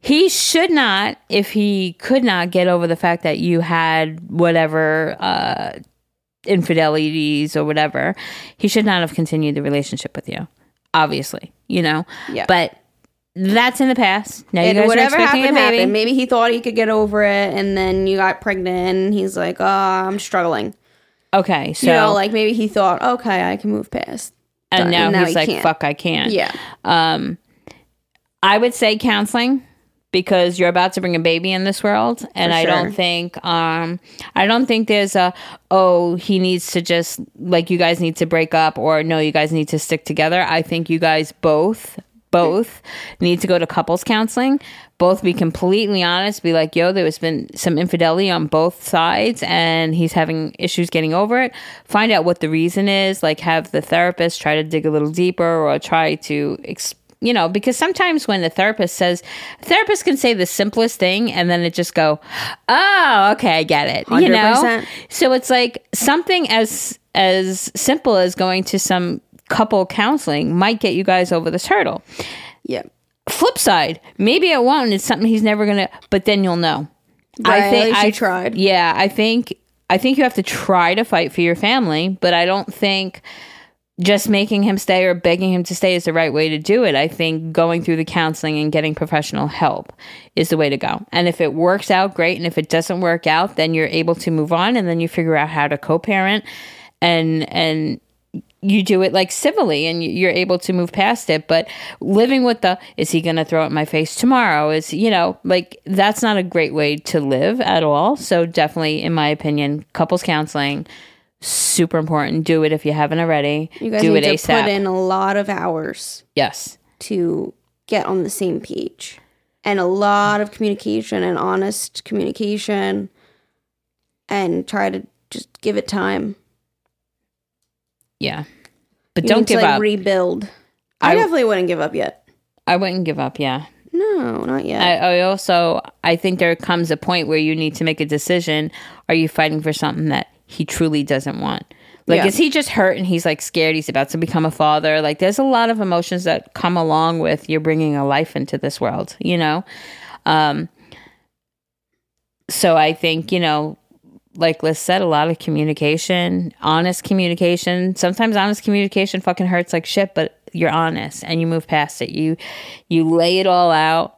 Speaker 2: He should not, if he could not get over the fact that you had whatever uh, infidelities or whatever, he should not have continued the relationship with you. Obviously, you know.
Speaker 1: Yeah.
Speaker 2: But that's in the past. Now you
Speaker 1: And
Speaker 2: guys are expecting
Speaker 1: happened,
Speaker 2: a baby.
Speaker 1: happened. Maybe he thought he could get over it, and then you got pregnant, and he's like, "Oh, I'm struggling."
Speaker 2: Okay, so
Speaker 1: you know, like maybe he thought, "Okay, I can move past."
Speaker 2: and
Speaker 1: done,
Speaker 2: now,
Speaker 1: and now
Speaker 2: he's
Speaker 1: he
Speaker 2: like,
Speaker 1: can't.
Speaker 2: "Fuck, I can't."
Speaker 1: Yeah.
Speaker 2: Um, I would say counseling because you're about to bring a baby in this world, and
Speaker 1: For
Speaker 2: I don't think um, I don't think there's a oh he needs to just like you guys need to break up or no you guys need to stick together. I think you guys both both need to go to couples counseling. Both be completely honest. Be like, yo, there's been some infidelity on both sides, and he's having issues getting over it. Find out what the reason is. Like, have the therapist try to dig a little deeper, or try to, you know, because sometimes when the therapist says, therapist can say the simplest thing, and then it just go, oh, okay, I get it. You know, so it's like something as as simple as going to some couple counseling might get you guys over this hurdle.
Speaker 1: Yeah.
Speaker 2: Flip side, maybe it won't. It's something he's never gonna. But then you'll know.
Speaker 1: Right, at least you tried.
Speaker 2: Yeah, I think I think you have to try to fight for your family, but I don't think just making him stay or begging him to stay is the right way to do it. I think going through the counseling and getting professional help is the way to go. And if it works out, great. And if it doesn't work out, then you're able to move on and then you figure out how to co-parent and and you do it like civilly and you- you're able to move past it but living with the is he going to throw it in my face tomorrow? is you know like that's not a great way to live at all. So definitely in my opinion couples counseling super important. Do it if you haven't already.
Speaker 1: You guys
Speaker 2: do
Speaker 1: need
Speaker 2: it
Speaker 1: to
Speaker 2: asap
Speaker 1: put in a lot of hours
Speaker 2: yes.
Speaker 1: to get on the same page, and a lot of communication and honest communication, and try to just give it time.
Speaker 2: Yeah but
Speaker 1: You
Speaker 2: don't
Speaker 1: need to,
Speaker 2: give
Speaker 1: like,
Speaker 2: up
Speaker 1: Rebuild. I,
Speaker 2: I-
Speaker 1: definitely wouldn't give up yet.
Speaker 2: i wouldn't give up yeah
Speaker 1: No, not yet.
Speaker 2: I, I also I think there comes a point where you need to make a decision. Are you fighting for something that he truly doesn't want? Like
Speaker 1: Yeah.
Speaker 2: is he just hurt and he's like scared he's about to become a father? Like there's a lot of emotions that come along with you're bringing a life into this world, you know? Um so I think, you know, like Liz said, a lot of communication, honest communication. Sometimes honest communication fucking hurts like shit, but you're honest and you move past it. You you lay it all out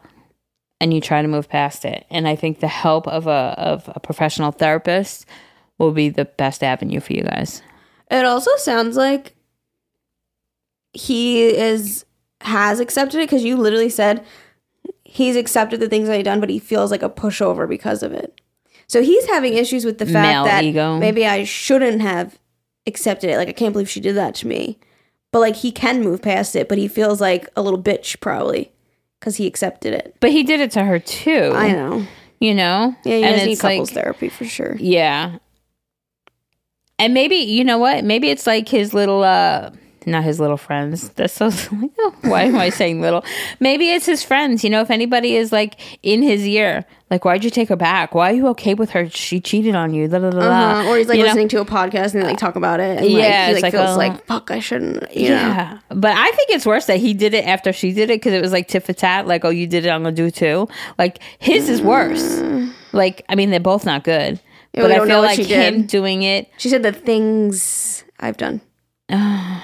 Speaker 2: and you try to move past it. And I think the help of a of a professional therapist will be the best avenue for you guys.
Speaker 1: It also sounds like he is has accepted it because you literally said he's accepted the things that he done, but he feels like a pushover because of it. So he's having issues with the fact
Speaker 2: Male
Speaker 1: that
Speaker 2: ego.
Speaker 1: maybe I shouldn't have accepted it. Like I can't believe she did that to me. But like he can move past it, but he feels like a little bitch probably because he accepted it.
Speaker 2: But he did it to her too.
Speaker 1: I know.
Speaker 2: You know?
Speaker 1: Yeah, you
Speaker 2: and it's
Speaker 1: couples
Speaker 2: like
Speaker 1: therapy for sure.
Speaker 2: Yeah. And maybe you know what? Maybe it's like his little uh not his little friends. That's so why am I saying little? Maybe it's his friends. You know, if anybody is like in his ear, like why'd you take her back? Why are you okay with her? She cheated on you. La, la, la, la.
Speaker 1: Uh-huh. Or he's like
Speaker 2: You know?
Speaker 1: listening to a podcast and they like talk about it. And
Speaker 2: Yeah,
Speaker 1: like, he like,
Speaker 2: like,
Speaker 1: feels
Speaker 2: oh.
Speaker 1: like fuck. I shouldn't. You know.
Speaker 2: Yeah, but I think it's worse that he did it after she did it because it was like tit for tat. Like, oh, you did it, I'm gonna do it too. Like his is worse. Like, I mean, they're both not good.
Speaker 1: Yeah,
Speaker 2: but I
Speaker 1: don't know
Speaker 2: feel like
Speaker 1: she
Speaker 2: him doing it.
Speaker 1: She said the things I've done.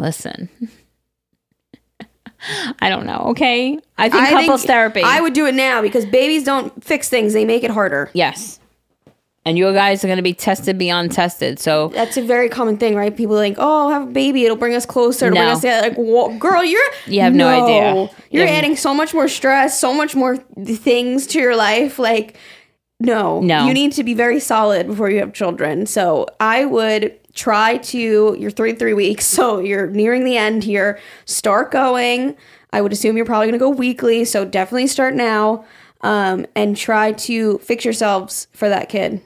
Speaker 2: Listen, I don't know. Okay, I think couples therapy.
Speaker 1: I would do it now because babies don't fix things; they make it harder.
Speaker 2: yes, and you guys are gonna be tested beyond tested. So
Speaker 1: That's a very common thing, right? People like, "Oh, have a baby; it'll bring us closer." It'll bring us together. Like, whoa, girl, you're
Speaker 2: You have no idea.
Speaker 1: You're
Speaker 2: You
Speaker 1: adding so much more stress, so much more things to your life. Like, no,
Speaker 2: No.
Speaker 1: you need to be very solid before you have children. So I would try to. You're three three weeks, so you're nearing the end here. Start going. I would assume you're probably going to go weekly, so definitely start now. um, and try to fix yourselves for that kid.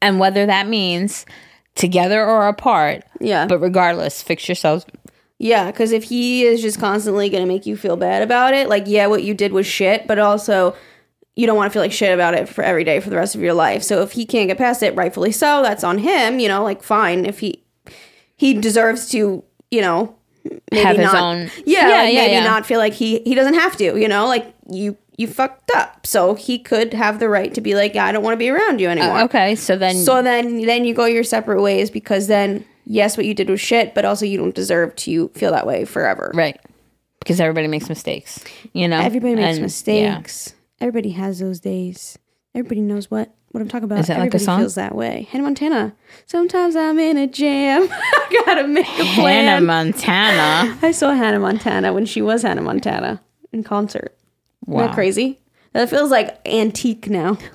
Speaker 2: And whether that means together or apart,
Speaker 1: Yeah.
Speaker 2: but regardless, fix yourselves.
Speaker 1: Yeah, because if he is just constantly going to make you feel bad about it, like, yeah, what you did was shit, but also you don't want to feel like shit about it for every day for the rest of your life. So if he can't get past it, rightfully so, that's on him, you know, like, fine. If he, he deserves to, you know, maybe
Speaker 2: Have his
Speaker 1: not,
Speaker 2: own-
Speaker 1: yeah,
Speaker 2: Yeah,
Speaker 1: like
Speaker 2: yeah,
Speaker 1: maybe
Speaker 2: yeah.
Speaker 1: not feel like he, he doesn't have to, you know, like you, you fucked up. So he could have the right to be like, I don't want to be around you anymore.
Speaker 2: Uh, okay, so then
Speaker 1: So then then you go your separate ways because then yes, what you did was shit, but also you don't deserve to feel that way forever.
Speaker 2: right because everybody makes mistakes. You know,
Speaker 1: Everybody makes
Speaker 2: And,
Speaker 1: mistakes. Everybody has those days. Everybody knows what what I'm talking about.
Speaker 2: Is that like a
Speaker 1: Everybody
Speaker 2: song?
Speaker 1: feels that way. Hannah Montana. Sometimes I'm in a jam. I gotta make a plan.
Speaker 2: Hannah Montana.
Speaker 1: I saw Hannah Montana when she was Hannah Montana in concert. Isn't
Speaker 2: Wow.
Speaker 1: that crazy? That feels like antique now.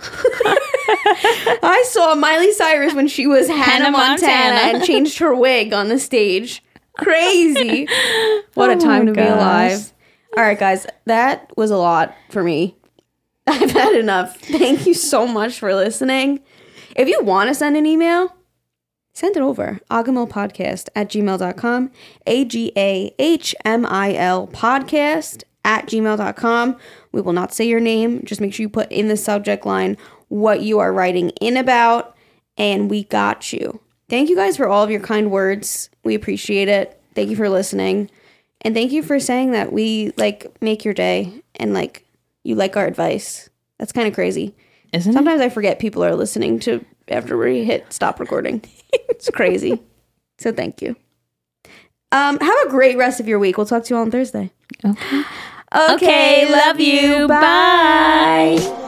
Speaker 1: I saw Miley Cyrus when she was Hannah,
Speaker 2: Hannah
Speaker 1: Montana,
Speaker 2: Montana.
Speaker 1: and changed her wig on the stage. Crazy. what a
Speaker 2: Oh
Speaker 1: time to be alive. All right, guys, that was a lot for me. I've had enough. Thank you so much for listening. If you want to send an email, send it over. Agahmil at gmail.com. A G A H M I L podcast at gmail.com. We will not say your name. Just make sure you put in the subject line what you are writing in about, and we got you. Thank you guys for all of your kind words. We appreciate it. Thank you for listening. And thank you for saying that we like make your day and like you like our advice. That's kind of crazy.
Speaker 2: Isn't it?
Speaker 1: Sometimes I forget people are listening to after we hit stop recording. it's crazy. So thank you. Um, have a great rest of your week. We'll talk to you all on Thursday.
Speaker 2: Okay.
Speaker 1: Okay,
Speaker 2: love you. Bye.